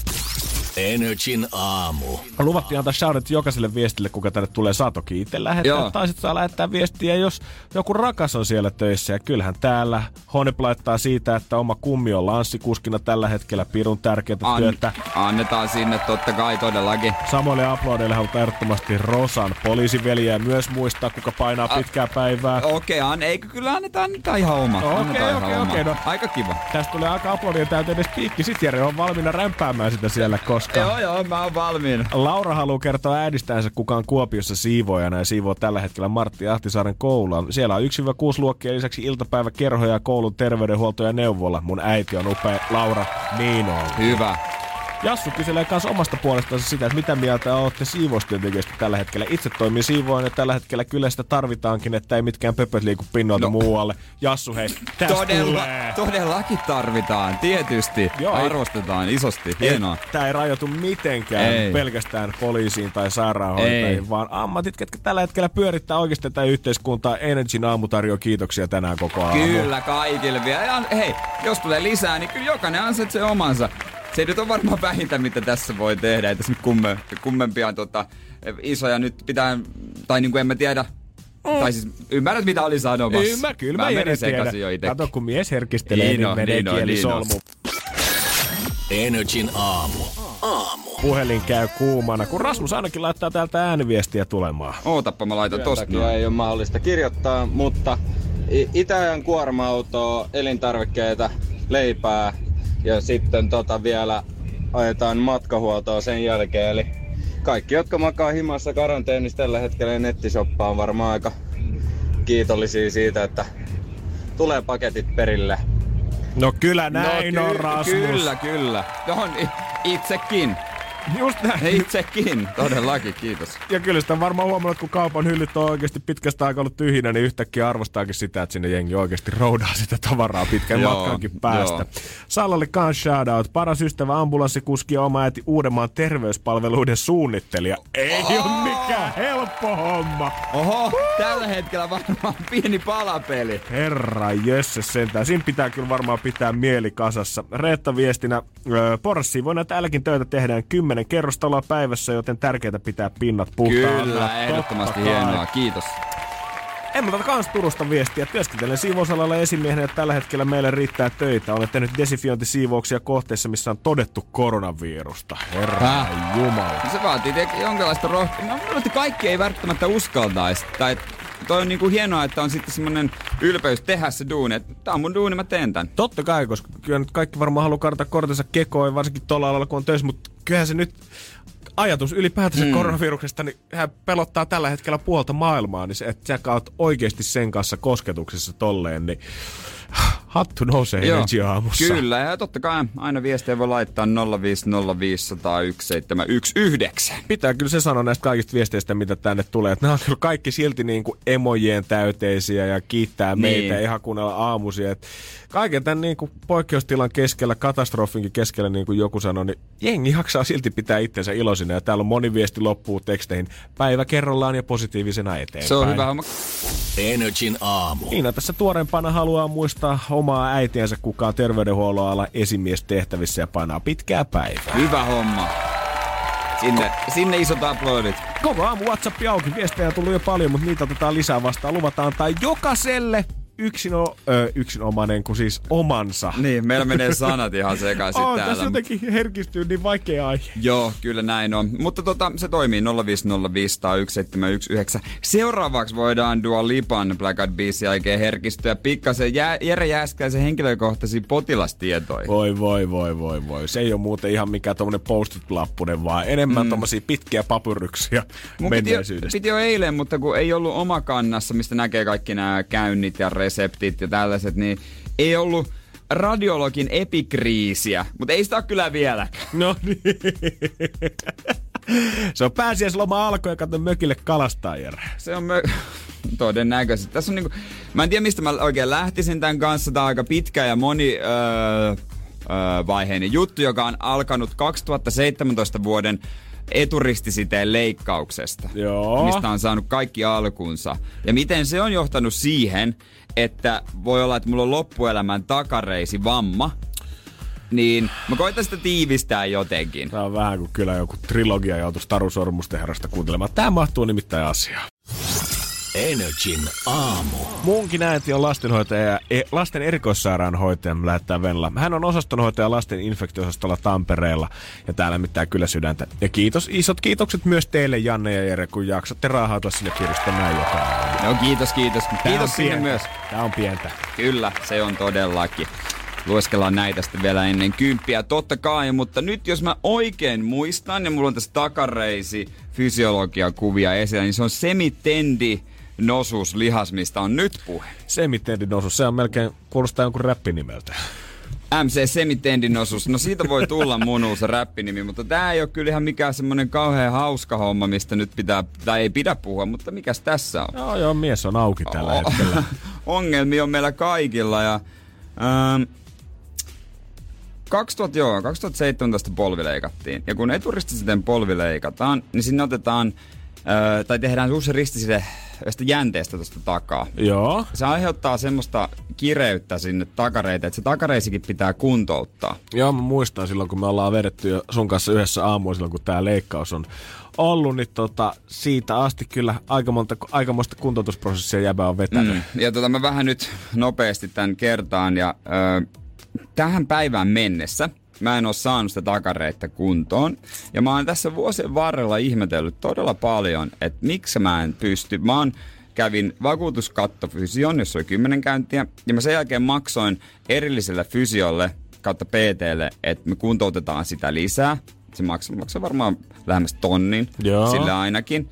Energin aamu. Luvattiin antaa shoutout jokaiselle viestille, kuka tänne tulee. Saa toki itse lähettää, Joo. tai sitten saa lähettää viestiä, jos joku rakas on siellä töissä. Ja kyllähän täällä Honep laittaa siitä, että oma kummi on lanssikuskina tällä hetkellä pirun tärkeää An- työtä. Annetaan sinne totta kai todellakin. Samoille aplodeille halutaan ehdottomasti Rosan poliisiveliä myös muistaa, kuka painaa A- pitkää päivää. Okei, okay, an- eikö kyllä annetaan, annetaan ihan oma. Okei, okei, okei. No, Aika kiva. Tästä tulee aika aplodien täytyy edes piikki. Sitten Jere on valmiina rämpäämään sitä siellä, koska koska... Joo, joo, mä oon valmiina. Laura haluaa kertoa äidistäänsä, kuka on Kuopiossa siivoojana ja siivoo tällä hetkellä Martti Ahtisaaren koulua. Siellä on 1-6 luokkia lisäksi iltapäiväkerhoja, koulun terveydenhuolto ja neuvola. Mun äiti on upea. Laura, niin on. Hyvä. Jassu kyselee myös omasta puolestaan sitä, että mitä mieltä olette siivoustyöntekijöistä tällä hetkellä. Itse toimii siivoon ja tällä hetkellä kyllä sitä tarvitaankin, että ei mitkään pöpöt liiku pinnoilta no. muualle. Jassu, hei, Todella, Todellakin tarvitaan, tietysti. Joo, Arvostetaan ei, isosti, hienoa. Tämä ei rajoitu mitenkään ei. pelkästään poliisiin tai sairaanhoitajiin, vaan ammatit, ketkä tällä hetkellä pyörittää oikeasti tätä yhteiskuntaa. Energyn aamu tarjoaa kiitoksia tänään koko aamu. Kyllä, kaikille vielä. Ja hei, jos tulee lisää, niin kyllä jokainen ansaitsee omansa se nyt on varmaan vähintä, mitä tässä voi tehdä. Ei tässä nyt kumme, kummempia tota, isoja nyt pitää, tai niin kuin en mä tiedä, Mm. Tai siis ymmärrät, mitä oli sanomassa. Ymmär, kyllä mä, mä menin sekaisin jo itse. Kato, kun mies herkistelee, niin, niin menee niin kieli niin solmu. Energin aamu. Aamu. Puhelin käy kuumana, kun Rasmus ainakin laittaa täältä ääniviestiä tulemaan. Ootappa, mä laitan tosta noin. ei ole mahdollista kirjoittaa, mutta Itäajan kuorma-autoa, elintarvikkeita, leipää, ja sitten tota vielä ajetaan matkahuoltoa sen jälkeen. Eli kaikki, jotka makaa himassa karanteenissa tällä hetkellä nettisoppa on varmaan aika kiitollisia siitä, että tulee paketit perille. No kyllä no näin no, ky- on, Rasmus. Kyllä, kyllä. On itsekin. Just näin. Itsekin, todellakin, kiitos. Ja kyllä sitä on varmaan huomannut, kun kaupan hyllyt on oikeasti pitkästä aikaa ollut tyhjinä, niin yhtäkkiä arvostaakin sitä, että sinne jengi oikeasti roudaa sitä tavaraa pitkän Joo, matkankin päästä. joo. Sallalle kans shoutout. Paras ystävä ambulanssikuski ja oma äiti Uudenmaan terveyspalveluiden suunnittelija. Ei oh! ole mikään helppo homma. Oho, tällä hetkellä varmaan pieni palapeli. Herra jösses sentään. Siinä pitää kyllä varmaan pitää mieli kasassa. Reetta viestinä, porssiin voi täälläkin töitä tehdään kymmenen kerrostaloa päivässä, joten tärkeää pitää pinnat puhtaana. Kyllä, ehdottomasti hienoa. Kiitos. En mä kans Turusta viestiä. Työskentelen siivousalalla esimiehenä ja tällä hetkellä meille riittää töitä. Olen tehnyt desinfiointisiivouksia kohteissa, missä on todettu koronavirusta. Herra? Jumala. No Se vaatii jonkinlaista rohkeutta. No, mutta kaikki ei välttämättä uskaltaisi. Tai toi on niinku hienoa, että on sitten semmonen ylpeys tehdä se duuni. Että tää on mun duuni, mä teen tän. Totta kai, koska kyllä nyt kaikki varmaan haluaa karta kortensa kekoon, varsinkin tuolla alalla kun on töissä, mutta kyllähän se nyt ajatus ylipäätänsä mm. koronaviruksesta, niin hän pelottaa tällä hetkellä puolta maailmaa, niin se, että sä oot oikeasti sen kanssa kosketuksessa tolleen, niin hattu nousee Energy aamussa. Kyllä, ja totta kai aina viestejä voi laittaa 050501719. Pitää kyllä se sanoa näistä kaikista viesteistä, mitä tänne tulee. Että nämä on kyllä kaikki silti niin kuin emojien täyteisiä ja kiittää Niin. meitä ihan kuunnella aamuisia. Et kaiken tämän niin kuin poikkeustilan keskellä, katastrofinkin keskellä, niin kuin joku sanoi, niin jengi jaksaa silti pitää itsensä iloisina. Ja täällä on moni viesti loppuu teksteihin päivä kerrallaan ja positiivisena eteenpäin. Se on hyvä homma. Energin aamu. Niina tässä tuoreempana haluaa muistaa omaa äitiänsä, kuka on terveydenhuollon ala esimies tehtävissä ja painaa pitkää päivää. Hyvä homma. Sinne, sinne isot aplodit. Koko aamu WhatsApp auki, viestejä on tullut jo paljon, mutta niitä otetaan lisää vastaan. Luvataan antaa jokaiselle yksin, o, ö, yksinomainen, kun siis omansa. Niin, meillä menee sanat ihan sekaisin on, täällä. tässä jotenkin herkistyy niin vaikea aihe. Joo, kyllä näin on. Mutta tota, se toimii 050501719. Seuraavaksi voidaan Dua Lipan Black Eyed Peasin jälkeen herkistyä pikkasen Jä, Jere Jääskäisen henkilökohtaisiin potilastietoihin. Voi, voi, voi, voi, voi. Se ei ole muuten ihan mikään tommonen post-it-lappunen, vaan enemmän mm. tommosia pitkiä papyryksia Mun piti jo, menneisyydestä. piti jo eilen, mutta kun ei ollut oma kannassa, mistä näkee kaikki nämä käynnit ja reseptit ja tällaiset, niin ei ollut radiologin epikriisiä, mutta ei sitä ole kyllä vieläkään. No niin. Se on pääsiäisloma alkoi ja katso mökille kalastaa, Jere. Se on mö... todennäköisesti. Tässä on niinku... Mä en tiedä, mistä mä oikein lähtisin tämän kanssa. Tämä on aika pitkä ja moni öö, öö, vaiheinen juttu, joka on alkanut 2017 vuoden eturistisiteen leikkauksesta. Joo. Mistä on saanut kaikki alkunsa. Ja miten se on johtanut siihen, että voi olla, että mulla on loppuelämän takareisi vamma. Niin mä koitan sitä tiivistää jotenkin. Tämä on vähän kuin kyllä joku trilogia joutuisi Taru Sormusten herrasta kuuntelemaan. Tämä mahtuu nimittäin asiaan. Energin aamu. Munkin äiti on lastenhoitaja ja e- lasten erikoissairaanhoitaja lähettää Venla. Hän on osastonhoitaja lasten infektiosastolla Tampereella ja täällä mitään kyllä sydäntä. Ja kiitos, isot kiitokset myös teille Janne ja Jere, kun jaksatte raahautua sinne kiristämään joka aamu. No kiitos, kiitos. Tää Kiitos on sinne myös. Tää on pientä. Kyllä, se on todellakin. Lueskellaan näitä sitten vielä ennen kymppiä, totta kai, mutta nyt jos mä oikein muistan, ja mulla on tässä takareisi fysiologiakuvia esillä, niin se on semitendi nosus lihas, mistä on nyt puhe. Semitendinosus, se on melkein, kuulostaa jonkun räppinimeltä. MC Semitendinosus, no siitä voi tulla mun uusi räppinimi, mutta tää ei ole kyllä ihan mikään semmonen kauhean hauska homma, mistä nyt pitää, tai ei pidä puhua, mutta mikäs tässä on? Joo, joo, mies on auki tällä Oh. hetkellä. <laughs> ongelmia on meillä kaikilla ja ähm, 2000, joo, 2017 polvi leikattiin. Ja kun eturistisiten polvi leikataan, niin sinne otetaan, äh, tai tehdään uusi ristiside tästä jänteestä tuosta takaa. Joo. Se aiheuttaa semmoista kireyttä sinne takareita, että se takareisikin pitää kuntouttaa. Joo, mä muistan silloin, kun me ollaan vedetty jo sun kanssa yhdessä aamuun silloin, kun tää leikkaus on ollut, niin tota, siitä asti kyllä aika monta, aikamoista kuntoutusprosessia jäbä on vetänyt. Mm. Ja tota, mä vähän nyt nopeasti tämän kertaan ja ö, tähän päivään mennessä mä en oo saanut sitä takareita kuntoon. Ja mä oon tässä vuosien varrella ihmetellyt todella paljon, että miksi mä en pysty. Mä oon kävin vakuutuskattofysion, jossa oli 10 käyntiä, ja mä sen jälkeen maksoin erilliselle fysiolle kautta PTlle, että me kuntoutetaan sitä lisää. Se maksaa, maksaa varmaan lähemmäs tonnin, Joo. sillä ainakin.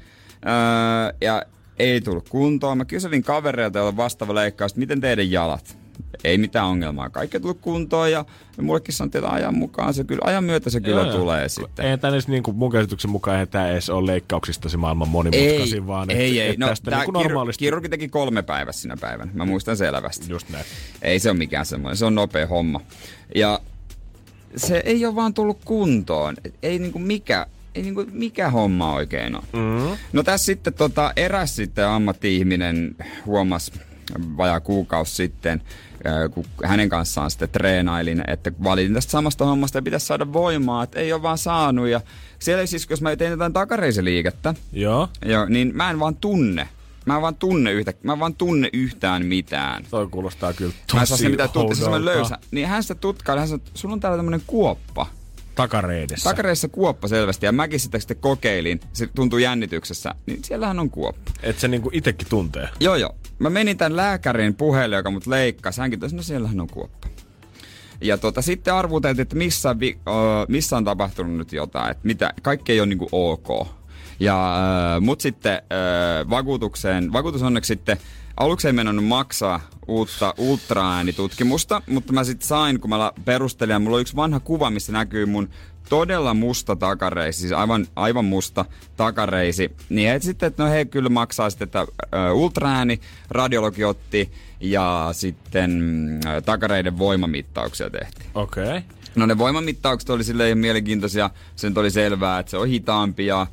Öö, ja ei tullut kuntoon. Mä kyselin kavereilta, joilla on vastaava leikkaus, että miten teidän jalat? Ei mitään ongelmaa. Kaikki on tullut kuntoon ja mullekin sanottiin, että ajan mukaan se kyllä, ajan myötä se kyllä Joo, joo. tulee sitten. Ei tämä edes niin kuin mun käsityksen mukaan eihän tämä edes ole leikkauksista se maailman monimutkaisin, vaan ei, että, ei. että No, tästä niin kuin normaalisti... kirurgi teki kolme päivässä sinä päivänä. Mä muistan selvästi. Just näin. Ei se ole mikään semmoinen, se on nopea homma. Ja se ei ole vaan tullut kuntoon. Ei niinku mikä, ei niinku mikä homma oikein on. Mm-hmm. No tässä sitten tota, eräs sitten ammatti-ihminen huomasi vajaa kuukausi sitten, kun hänen kanssaan sitten treenailin, että valitin tästä samasta hommasta ja pitäisi saada voimaa, että ei ole vaan saanut. Ja siellä siis, jos mä teen jotain takareisiliikettä, Joo. joo, niin mä en vaan tunne. Mä en vaan tunne, yhtä, mä en vaan tunne yhtään mitään. Toi kuulostaa kyllä Mä en saa tosi sitä mitään tutkia, se löysä. Niin hän sitä tutkaa, hän että sulla on täällä tämmönen kuoppa. Takareidessä. Takareissa kuoppa selvästi, ja mäkin sitä sitten kokeilin. Se tuntuu jännityksessä, niin siellähän on kuoppa. että se niinku itekin tuntee. Joo joo. Mä menin tämän lääkärin puheelle, joka mut leikkasi. Hänkin totesi, no siellähän on kuoppa. Ja tota, sitten arvuteltiin, että missä, vi- ö, missä on tapahtunut nyt jotain. Että mitä, kaikki ei ole niinku ok. Ja äh, mut sitten äh, vakuutukseen, vakuutus onneksi sitten aluksi ei mennyt maksaa uutta ultraäänitutkimusta, mutta mä sitten sain, kun mä perustelin, ja mulla oli yksi vanha kuva, missä näkyy mun todella musta takareisi, siis aivan, aivan musta takareisi, niin he sitten, että no he kyllä maksaa sitten, että ultraääni, radiologi otti ja sitten mm, takareiden voimamittauksia tehtiin. Okei. Okay. No ne voimamittaukset oli silleen mielenkiintoisia, sen oli selvää, että se on hitaampi ja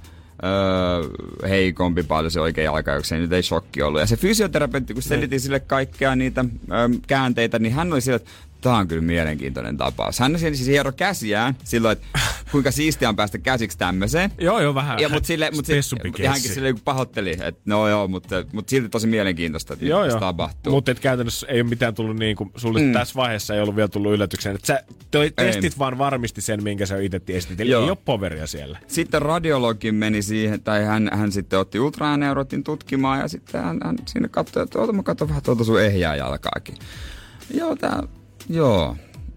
öö, heikompi paljon se oikea jalkajuokse, nyt ei shokki ollut. Ja se fysioterapeutti, kun selitin sille kaikkea niitä öö, käänteitä, niin hän oli sille, että tämä on kyllä mielenkiintoinen tapaus. Hän siis hiero käsiään silloin, että kuinka siistiä on päästä käsiksi tämmöiseen. Joo, joo, vähän Ja, mut sille, mut spessumpi sit, hänkin sille pahoitteli, että no joo, mutta, mutta silti tosi mielenkiintoista, että Joo, joo. tapahtuu. Mutta et käytännössä ei ole mitään tullut niin kuin, sulle Mm. tässä vaiheessa ei ollut vielä tullut yllätykseen. Että sä toi, testit vaan varmisti sen, minkä sä itse tiesit. Eli Joo. ei ole poveria siellä. Sitten radiologi meni siihen, tai hän, hän sitten otti ultraääneurotin tutkimaan ja sitten hän, hän siinä katsoi, että oota mä katson vähän tuota sun ehjää jalkaakin. Joo, tää, joo.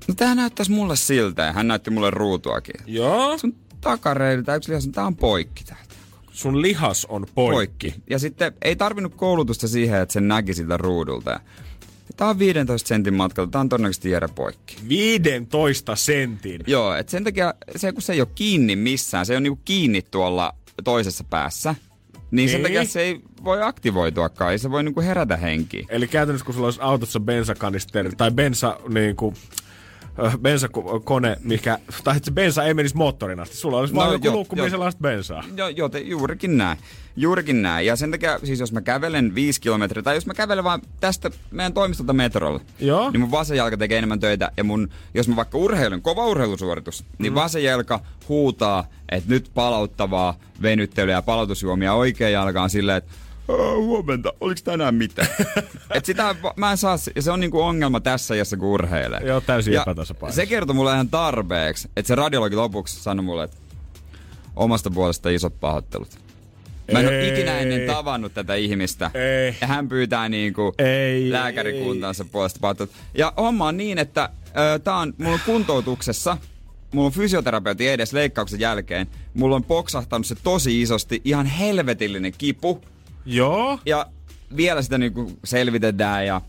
No tää näyttäisi mulle siltä ja hän näytti mulle ruutuakin. Joo. Sun takareili tai yksi lihas, tää on poikki täältä. Sun lihas on poikki. Ja sitten ei tarvinnut koulutusta siihen, että sen näki siltä ruudulta. Tää on 15 sentin matkalta, tää on todennäköisesti jäädä poikki. 15 sentin. Joo, et sen takia se, kun se ei ole kiinni missään, se on niinku kiinni tuolla toisessa päässä, niin sen takia se ei voi aktivoituakaan, ei se voi niinku herätä henkiin. Eli käytännössä kun sulla olisi autossa bensakanisteri tai bensa niin kuin, ö, bensakone, mikä, tai että se bensa ei menisi moottorin asti. Sulla olisi no, vaan joku joo. missä sellaista bensaa. Joo, joo te, juurikin näin. Juurikin näin. Ja sen takia, siis jos mä kävelen 5 kilometriä, tai jos mä kävelen vaan tästä meidän toimistolta metrolle, Joo. niin mun vasen jalka tekee enemmän töitä. Ja mun, jos mä vaikka urheilun, kova urheilusuoritus, niin Mm. vasen jalka huutaa, että nyt palauttavaa venyttelyä ja palautusjuomia oikea jalka on silleen, että "Ää, huomenta, oliks tänään mitään? <laughs> Et sitä mä en saa, ja se on niinku ongelma tässä iässä, kun urheilee. Joo, täysin Ja epätasapainossa. Se kertoi mulle ihan tarpeeksi, että se radiologi lopuksi sanoi mulle, että omasta puolesta isot pahoittelut. Mä en ole Ei. ikinä ennen tavannut tätä ihmistä. Ei. Ja hän pyytää niinku Ei, lääkärikuntansa puolesta pahoittelut. Ja homma on niin, että ö, tää on, mulla on kuntoutuksessa, mulla on fysioterapeutti edes leikkauksen jälkeen. Mulla on poksahtanut se tosi isosti, ihan helvetillinen kipu. Joo. Ja vielä sitä niinku selvitetään ja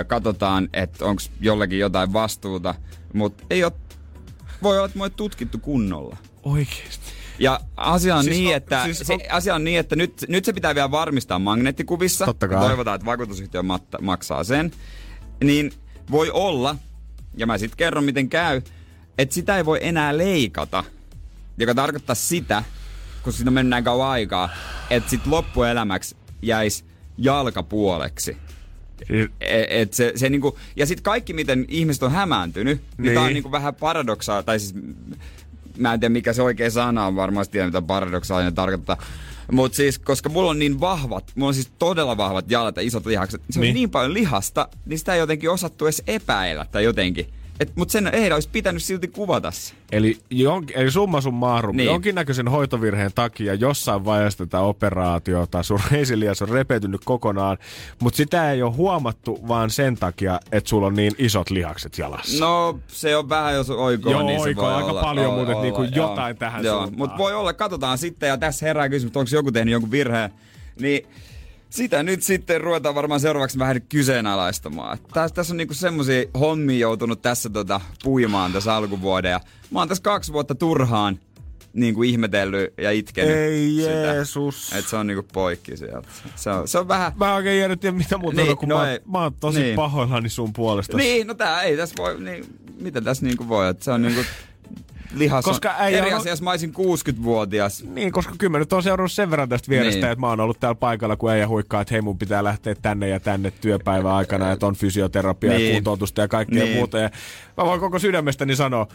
ö, katsotaan, että onko jollekin jotain vastuuta. Mutta ei ole, voi olla, että oon tutkittu kunnolla. Oikeesti. Ja asia on, Siis niin, on- että, siis se, on- asia on niin, että nyt, nyt se pitää vielä varmistaa magneettikuvissa. Totta kai. Toivotaan, että vakuutusyhtiö matta, maksaa sen. Niin voi olla, ja mä sitten kerron miten käy, että sitä ei voi enää leikata. Joka tarkoittaa sitä, kun mennyt näin kauan aikaa, että sit loppuelämäksi jäisi jalkapuoleksi. E- Et se, se niinku, ja sitten kaikki, miten ihmiset on hämääntynyt, niin, niin. tää on Niin. niinku vähän paradoksaa, tai siis mä en tiedä mikä se oikea sana on, varmasti tiedä mitä paradoksaalinen tarkoittaa. Mutta siis, koska mulla on niin vahvat, mulla on siis todella vahvat jalat ja isot lihakset, se on Niin. niin paljon lihasta, niin sitä ei jotenkin osattu edes epäillä tai jotenkin. Mutta sen ei olisi pitänyt silti kuvata se. Eli, jon, eli summa summarum, Niin. niin. jonkinnäköisen hoitovirheen takia jossain vaiheessa tätä operaatiota sun <laughs> reisilias on repeytynyt kokonaan, mutta sitä ei ole huomattu vaan sen takia, että sulla on niin isot lihakset jalassa. No, se on vähän jos oikoa, Joo, niin se oikoa voi aika olla, paljon, olla, mutta olla, niinku joo. jotain tähän joo. suuntaan. Mutta voi olla, katsotaan sitten, ja tässä herää kysymys, onko joku tehnyt jonkun virheen. Niin sitä nyt sitten ruvetaan varmaan seuraavaksi vähän kyseenalaistamaan. Tässä, tässä on niinku semmosia hommia joutunut tässä tota, puimaan tässä alkuvuoden. Ja mä oon tässä kaksi vuotta turhaan niin kuin ihmetellyt ja itkenyt Ei sitä. Jeesus. Että se on niinku poikki sieltä. Se on, se on vähän... Mä en oikein jäänyt tiedä mitä muuta, Niin, niin, kun no mä, ei. mä oon tosi Niin. niin. pahoillani sun puolesta. Niin, no tää ei tässä voi... Niin, mitä tässä niinku voi? Että se on niinku... Lihas Koska on äijä eri on- asia, jos mä olisin 60-vuotias. Niin, koska kyllä mä nyt on seurannut sen verran tästä vierestä, niin. että mä oon ollut täällä paikalla, kun äijä huikkaa, että hei mun pitää lähteä tänne ja tänne työpäivän aikana, että on fysioterapia Niin. ja kuntoutusta ja kaikkea Niin. muuta. Ja mä voin koko sydämestäni sanoa,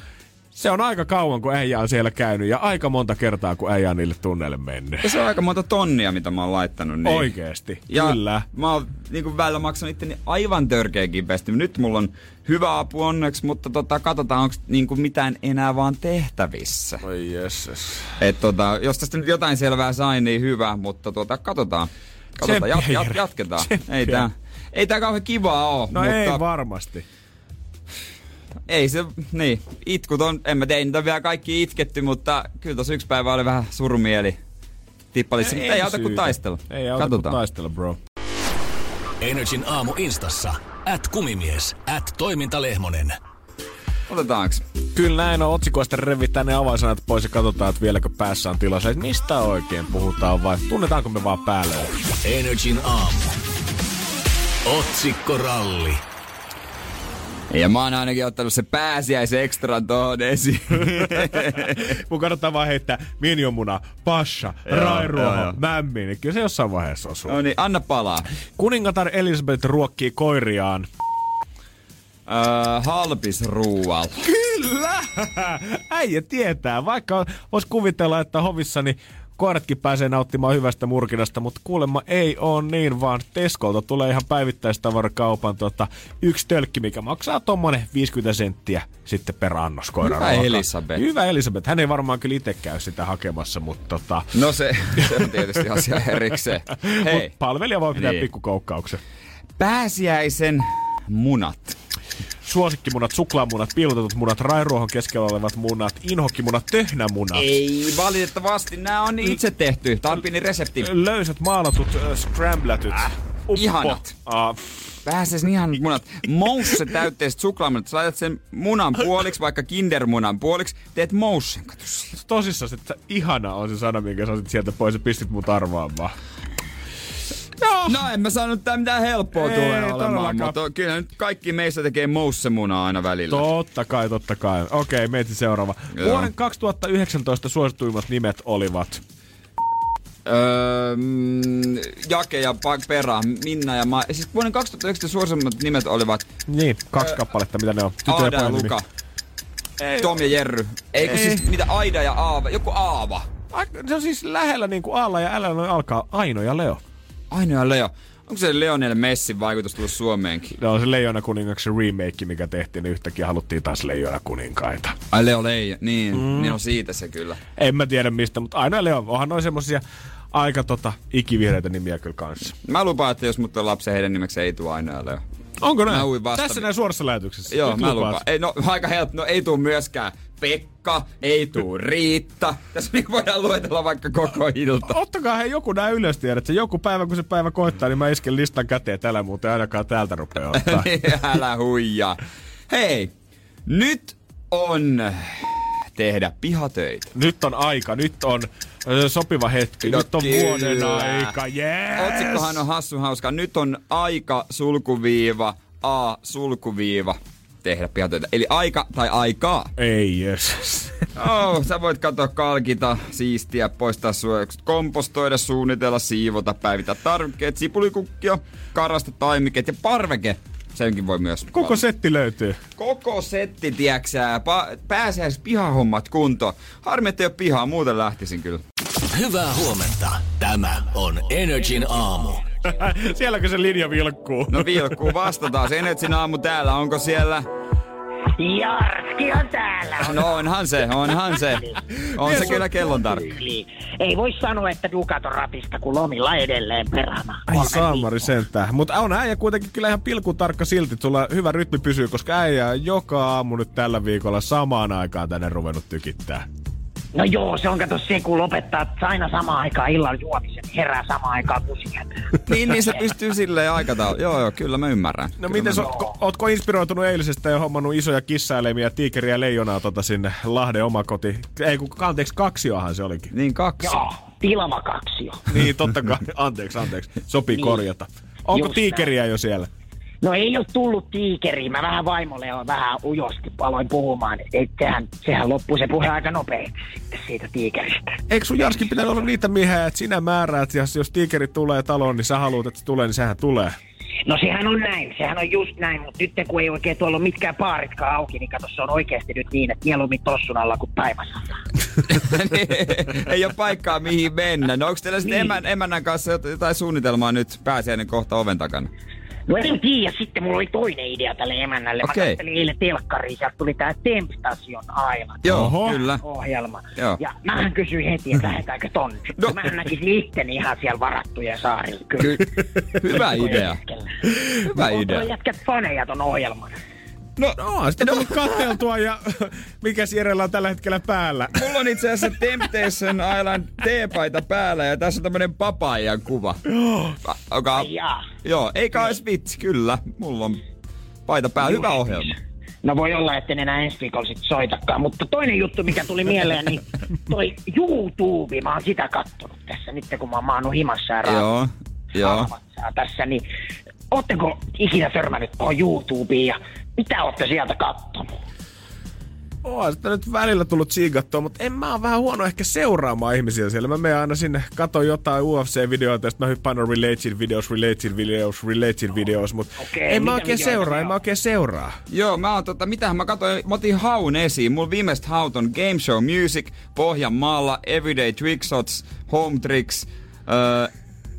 se on aika kauan, kun äijä on siellä käynyt ja aika monta kertaa, kun äijä on niille tunneille mennyt. Ja se on aika monta tonnia, mitä mä oon laittanut. Niin. Oikeesti, Ja kyllä. mä oon niin välillä maksanut itteni aivan törkeä kipeästi. Nyt mulla on hyvä apu onneksi, mutta tota, katsotaan, onko niin mitään enää vaan tehtävissä. Oi jesses. Et tota, jos tästä nyt jotain selvää sain, niin hyvä, mutta tota, katsotaan. Katsotaan, jat, jat, jatketaan. Ei tää, ei tää kauhean kivaa oo, No mutta ei varmasti. Ei se, niin, itkut on, en mä tein niitä vielä kaikki itketty, mutta kyllä tossa yksi päivä oli vähän surumieli. Tippalissa, mutta ei auta kuin taistella. Ei auta Katsotaan. kuin taistella, bro. Energin aamu instassa. At kumimies. At toimintalehmonen. Otetaanks? Kyllä näin on otsikoista revitään ne avainsanat pois ja katsotaan, että vieläkö päässä on tilassa. Että mistä oikein puhutaan vai tunnetaanko me vaan päälle? Energin aamu. Otsikkoralli. Ja mä oon ainakin ottanut se pääsiäisen ekstra tohon esiin. <laughs> Mun kannattaa vaan heittää minionmuna, pasha, rairuoho, joo. mämmi. Niin kyllä se jossain vaiheessa osuu. no niin, anna palaa. Kuningatar Elisabeth ruokkii koiriaan. Öö, halpis ruualla. Kyllä! <laughs> Äijä tietää. Vaikka vois kuvitella, että hovissani koiratkin pääsee nauttimaan hyvästä murkinasta, mutta kuulemma ei oo niin, vaan Teskolta tulee ihan päivittäistavarakaupan tota, yksi tölkki, mikä maksaa tommonen 50 senttiä sitten per annos koiran Hyvä. Elisabeth. Hyvä Elisabeth. Hän ei varmaan kyllä itse käy sitä hakemassa, mutta tota, No se, se on tietysti asia erikseen. <laughs> Hei, mut palvelija voi pitää niin. pikkukoukkauksen. pääsiäisen munat. Suosikkimunat, suklaamunat, piilotetut munat, rairuohon keskellä olevat munat, inhokkimunat, töhnämunat. Ei, valitettavasti nämä on itse tehty. Tää on pieni resepti. Löysät maalatut äh, scramblätyt. Äh, ihanat. Uh, Pääsiäisen ihan munat. Mousse täytteiset suklaamunat. Sä laitat sen munan puoliksi, vaikka kindermunan puoliksi. Teet moussen. Kato tosissaan, että ihana on se sana, minkä sä sieltä pois ja pistit mut arvaamaan. No en mä sanonut, että mitään helppoa Ei tulee olemaan, todellakaan. mutta kyllä nyt kaikki meistä tekee moussemunaa aina välillä. Totta kai, totta kai. Okei, meitä seuraava. Joo. Vuoden 2019 suosituimmat nimet olivat. Öö, mm, Jake ja Pa- Pera, Minna ja Ma... Siis vuoden 2019 suosimmat nimet olivat Niin, kaksi kappaletta, mitä ne on. Tytö Aada ja. Luka. Tom ja Jerry. Eikö Ei. siis mitä Aida ja Aava? Joku Aava. On siis lähellä niin kuin Alla ja Älä alkaa Aino ja Leo. Ainoa ja Leo. Onko se Leonel Messin vaikutus tullut Suomeenkin? Ne on se Leijona kuningaksen remake, mikä tehtiin, niin yhtäkkiä haluttiin taas Leijona kuninkaita. Ai Leo Leija, niin, mm. niin on siitä se kyllä. En mä tiedä mistä, mutta Aino ja Leo, onhan noin semmosia aika tota, ikivihreitä nimiä kyllä kanssa. Mä lupaan, että jos mut on lapsen heidän nimeksi ei tule Ainoa ja Leo. Onko näin? Mä vasta- Tässä näin suorassa lähetyksessä. Joo, Nyt mä lupaat. lupaan. Ei, no aika helppo. No ei tuu myöskään Pekka, ei tuu Riitta. Tässä niin voidaan luetella vaikka koko ilta. Ottakaa he joku nää ylös tiedät, että joku päivä kun se päivä koittaa, niin mä isken listan käteen tällä muuten ainakaan täältä rupeaa ottaa. <laughs> Niin, Älä huijaa. Hei, nyt on tehdä pihatöitä. nyt on aika, nyt on sopiva hetki, No nyt on kyllä. vuoden aika, yes! Otsikkohan on hassu hauska. Nyt on aika sulkuviiva, a sulkuviiva tehdä pihatöitä. Eli aika tai aikaa. Ei jes. <laughs> Oh, sä voit katsoa kalkita, siistiä, poistaa suojaukset, kompostoida, suunnitella, siivota, päivittää tarvikkeet, sipulikukkia, karasta taimiket ja parveke. Senkin voi myös. Koko setti löytyy. Koko setti, tiedäksää. Pa- pääsiäis pihahommat kuntoon. Harmi, ettei ole pihaa, muuten lähtisin kyllä. Hyvää huomenta. Tämä on Energin aamu. <laughs> Sielläkö se linja vilkkuu? No vilkkuu, vastataan. Se Energin aamu täällä, onko siellä? Jarkki on täällä. <laughs> No onhan se, onhan se. On se kyllä kellon tarkka. Ei voi sanoa, että dukat on ratista, kun lomilla edelleen perhana. Ai saamari sentään. Mutta on äijä kuitenkin kyllä ihan pilkun tarkka silti. Sulla hyvä rytmi pysyy, koska äijä on joka aamu nyt tällä viikolla samaan aikaan tänne ruvennut tykittää. No joo, se on kato se, kun lopettaa että aina samaan aikaan illalla juomisen, herää samaan aikaan musiikan. <laughs> niin, niin se pystyy silleen aikataulu. Joo, joo, kyllä mä ymmärrän. No miten mä... ootko, inspiroitunut eilisestä ja hommannut isoja kissaeläimiä, tiikeriä ja leijonaa tota sinne Lahden omakoti? Ei kun, anteeksi, kaksiohan se olikin. Niin kaksi. Joo, tilava kaksio. Niin, totta kai. <laughs> Anteeksi, anteeksi. Sopii niin. korjata. Onko Just tiikeriä jo siellä? No ei ole tullut tiikeri. Mä vähän vaimolle on vähän ujosti aloin puhumaan. Et sehän, sehän loppui se puhe aika nopeasti siitä tiikeristä. Eikö sun Jarskin pitänyt olla niitä miehiä, että sinä määräät, ja jos tiikeri tulee taloon, niin sä haluat, että se tulee, niin sehän tulee. No sehän on näin, sehän on just näin, mutta nyt kun ei oikein tuolla ole mitkään baaritkaan auki, niin kato, se on oikeasti nyt niin, että mieluummin tossun alla kuin taivasalla. <laughs> ei ole paikkaa mihin mennä. No onko teillä sitten emän, emännän kanssa jot- jotain suunnitelmaa nyt pääsiäinen kohta oven takana? No en tiedä, sitten mulla oli toinen idea tälle emännälle. Mä Okei. katselin eilen telkkariin, sieltä tuli tää Temptation Island. Joo, Oho. kyllä. Ohjelma. Joo. Ja mähän kysyin heti, että lähdetäänkö tonne. No. Mähän näkisin itteni ihan siellä varattujen saarilla. Kyllä. Hyvä idea. Hyvä Onko idea. jätkät faneja ton ohjelman? No, no sitä tullut katteltua ja <laughs> mikä Jerellä on tällä hetkellä päällä? Mulla on itse asiassa Temptation Island teepaita päällä ja tässä on tämmönen papaijan kuva. Joka, Ai jaa. joo, eikä olisi vitsi, kyllä. Mulla on paita päällä. Hyvä ohjelma. No voi olla, että en enää ensi viikolla sit soitakaan, mutta toinen juttu, mikä tuli mieleen, niin toi YouTube, mä oon sitä kattonut tässä nyt, kun mä oon maannut himassa ja Joo, joo. tässä, niin ootteko ikinä törmännyt tuohon YouTubeen ja mitä ootte sieltä kattonut? Oo, sitä nyt välillä tullut tsiigattua, mutta en mä oon vähän huono ehkä seuraamaan ihmisiä siellä. Mä menen aina sinne, katon jotain UFC-videoita ja sitten mä hyppään on related videos, related videos, related videos, mutta Okei, en mä oikein seuraa, en mä on? oikein seuraa. Joo, mä oon tota, mitähän mä katsoin, mä otin haun esiin. Mulla viimeiset haut on Game Show Music, Pohjanmaalla, Everyday Trickshots, Home Tricks,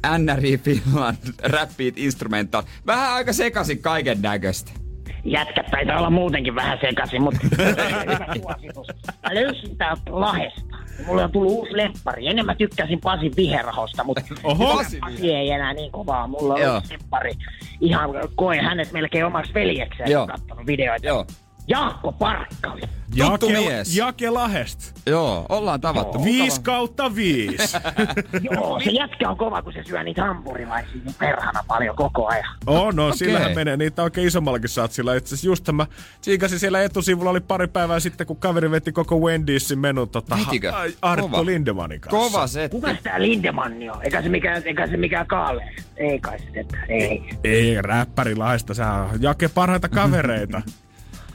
äh, NRI Finland, <laughs> Rap Beat Instrumental. Vähän aika sekaisin kaiken näköistä. Jätkät taitaa olla muutenkin vähän sekaisin, mutta <laughs> hyvä suositus. Mä löysin täältä Lahesta. Mulle on tullut uusi lemppari. Ennen mä tykkäsin Pasin viherahosta, mutta Oho. Pasi ei enää niin kovaa. Mulla on Joo. uusi lemppari. Ihan koen hänet melkein omaksi veljekseen, Joo. katsonut videoita. Joo. Jaakko Parkkavi. Tuttu mies. Jake Lahest. Joo, ollaan tavattu. Viisi kautta viisi. <laughs> Joo, se jätkä on kova, kun se syö niitä hampurilaisia niin perhana paljon koko ajan. Oh, no Okei. sillähän menee. Niitä oikein isommallakin satsilla. Itse asiassa just mä tsiikasin siellä etusivulla oli pari päivää sitten, kun kaveri veti koko Wendysin menun tota, Vetikö? Arttu Kova. Lindemanin kanssa. Kova setti. Kuka tää Lindemanni on? Eikä se mikään, eikä se mikään kaale. Ei kai se, että ei. Ei, räppäri Lahesta. Sä on Jake parhaita kavereita. <laughs>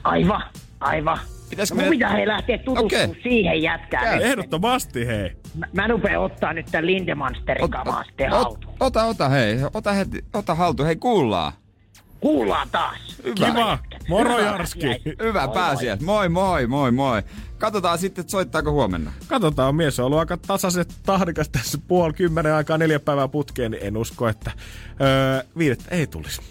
Aivan, aivan. Pitäisikö Mun me- pitää hei lähteä tutustumaan Okei. siihen jätkään. nyt. Ehdottomasti, hei. Mä, mä rupean ottaa nyt tän Lindemansterin kamaa sitten ot, haltuun. ota, ota, hei. Ota, heti, ota haltuun. Hei, kuullaan. Kuullaan taas. Kiva. Moro Hyvä Jarski. Hyvä Moi, pääsiä. Moi moi, moi moi. Katsotaan sitten, että soittaako huomenna. Katsotaan, mies on ollut aika tasaiset tahdikas tässä puoli kymmenen aikaa neljä päivää putkeen, niin en usko, että öö, viidettä ei tulisi.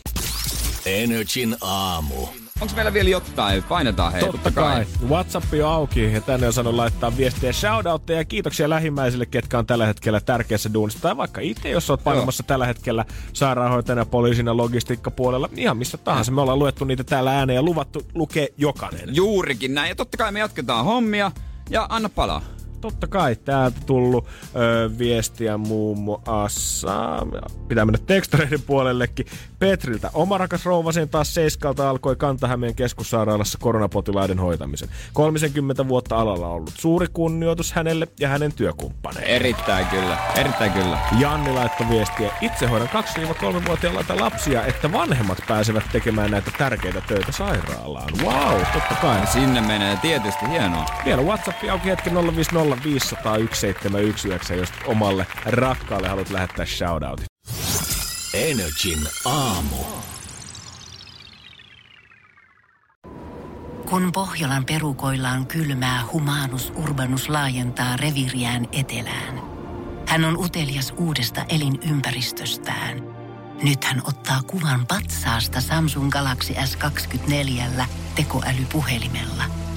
Energin aamu. Onko meillä vielä jotain? Painetaan hei. Totta kai. WhatsApp on auki ja tänne on saanut laittaa viestiä shoutoutteja ja kiitoksia lähimmäisille, ketkä on tällä hetkellä tärkeässä duunissa. Tai vaikka itse, jos oot panemassa tällä hetkellä sairaanhoitajana, poliisina, logistiikkapuolella, ihan missä tahansa. Me ollaan luettu niitä täällä ääneen ja luvattu lukea jokainen. Juurikin näin. Ja totta kai me jatketaan hommia. Ja anna palaa. Totta kai täältä tullut ö, viestiä muun muassa, pitää mennä tekstareiden puolellekin, Petriltä. Oma rakas rouva sen taas seiskalta alkoi Kantahämeen keskussairaalassa koronapotilaiden hoitamisen. 30 vuotta alalla ollut. Suuri kunnioitus hänelle ja hänen työkumppaneille. Erittäin kyllä. Erittäin kyllä. Janni laittoi viestiä, itse hoidan 2-3-vuotiailla lapsia, että vanhemmat pääsevät tekemään näitä tärkeitä töitä sairaalaan. Wow, totta kai. Sinne menee tietysti hienoa. Vielä WhatsApp auki hetki 050 500 1719, jos omalle rakkaalle haluat lähettää shoutoutit. Energin aamu. Kun Pohjolan perukoillaan kylmää, humanus urbanus laajentaa reviriään etelään. Hän on utelias uudesta elinympäristöstään. Nyt hän ottaa kuvan patsaasta Samsung Galaxy S24 tekoälypuhelimella.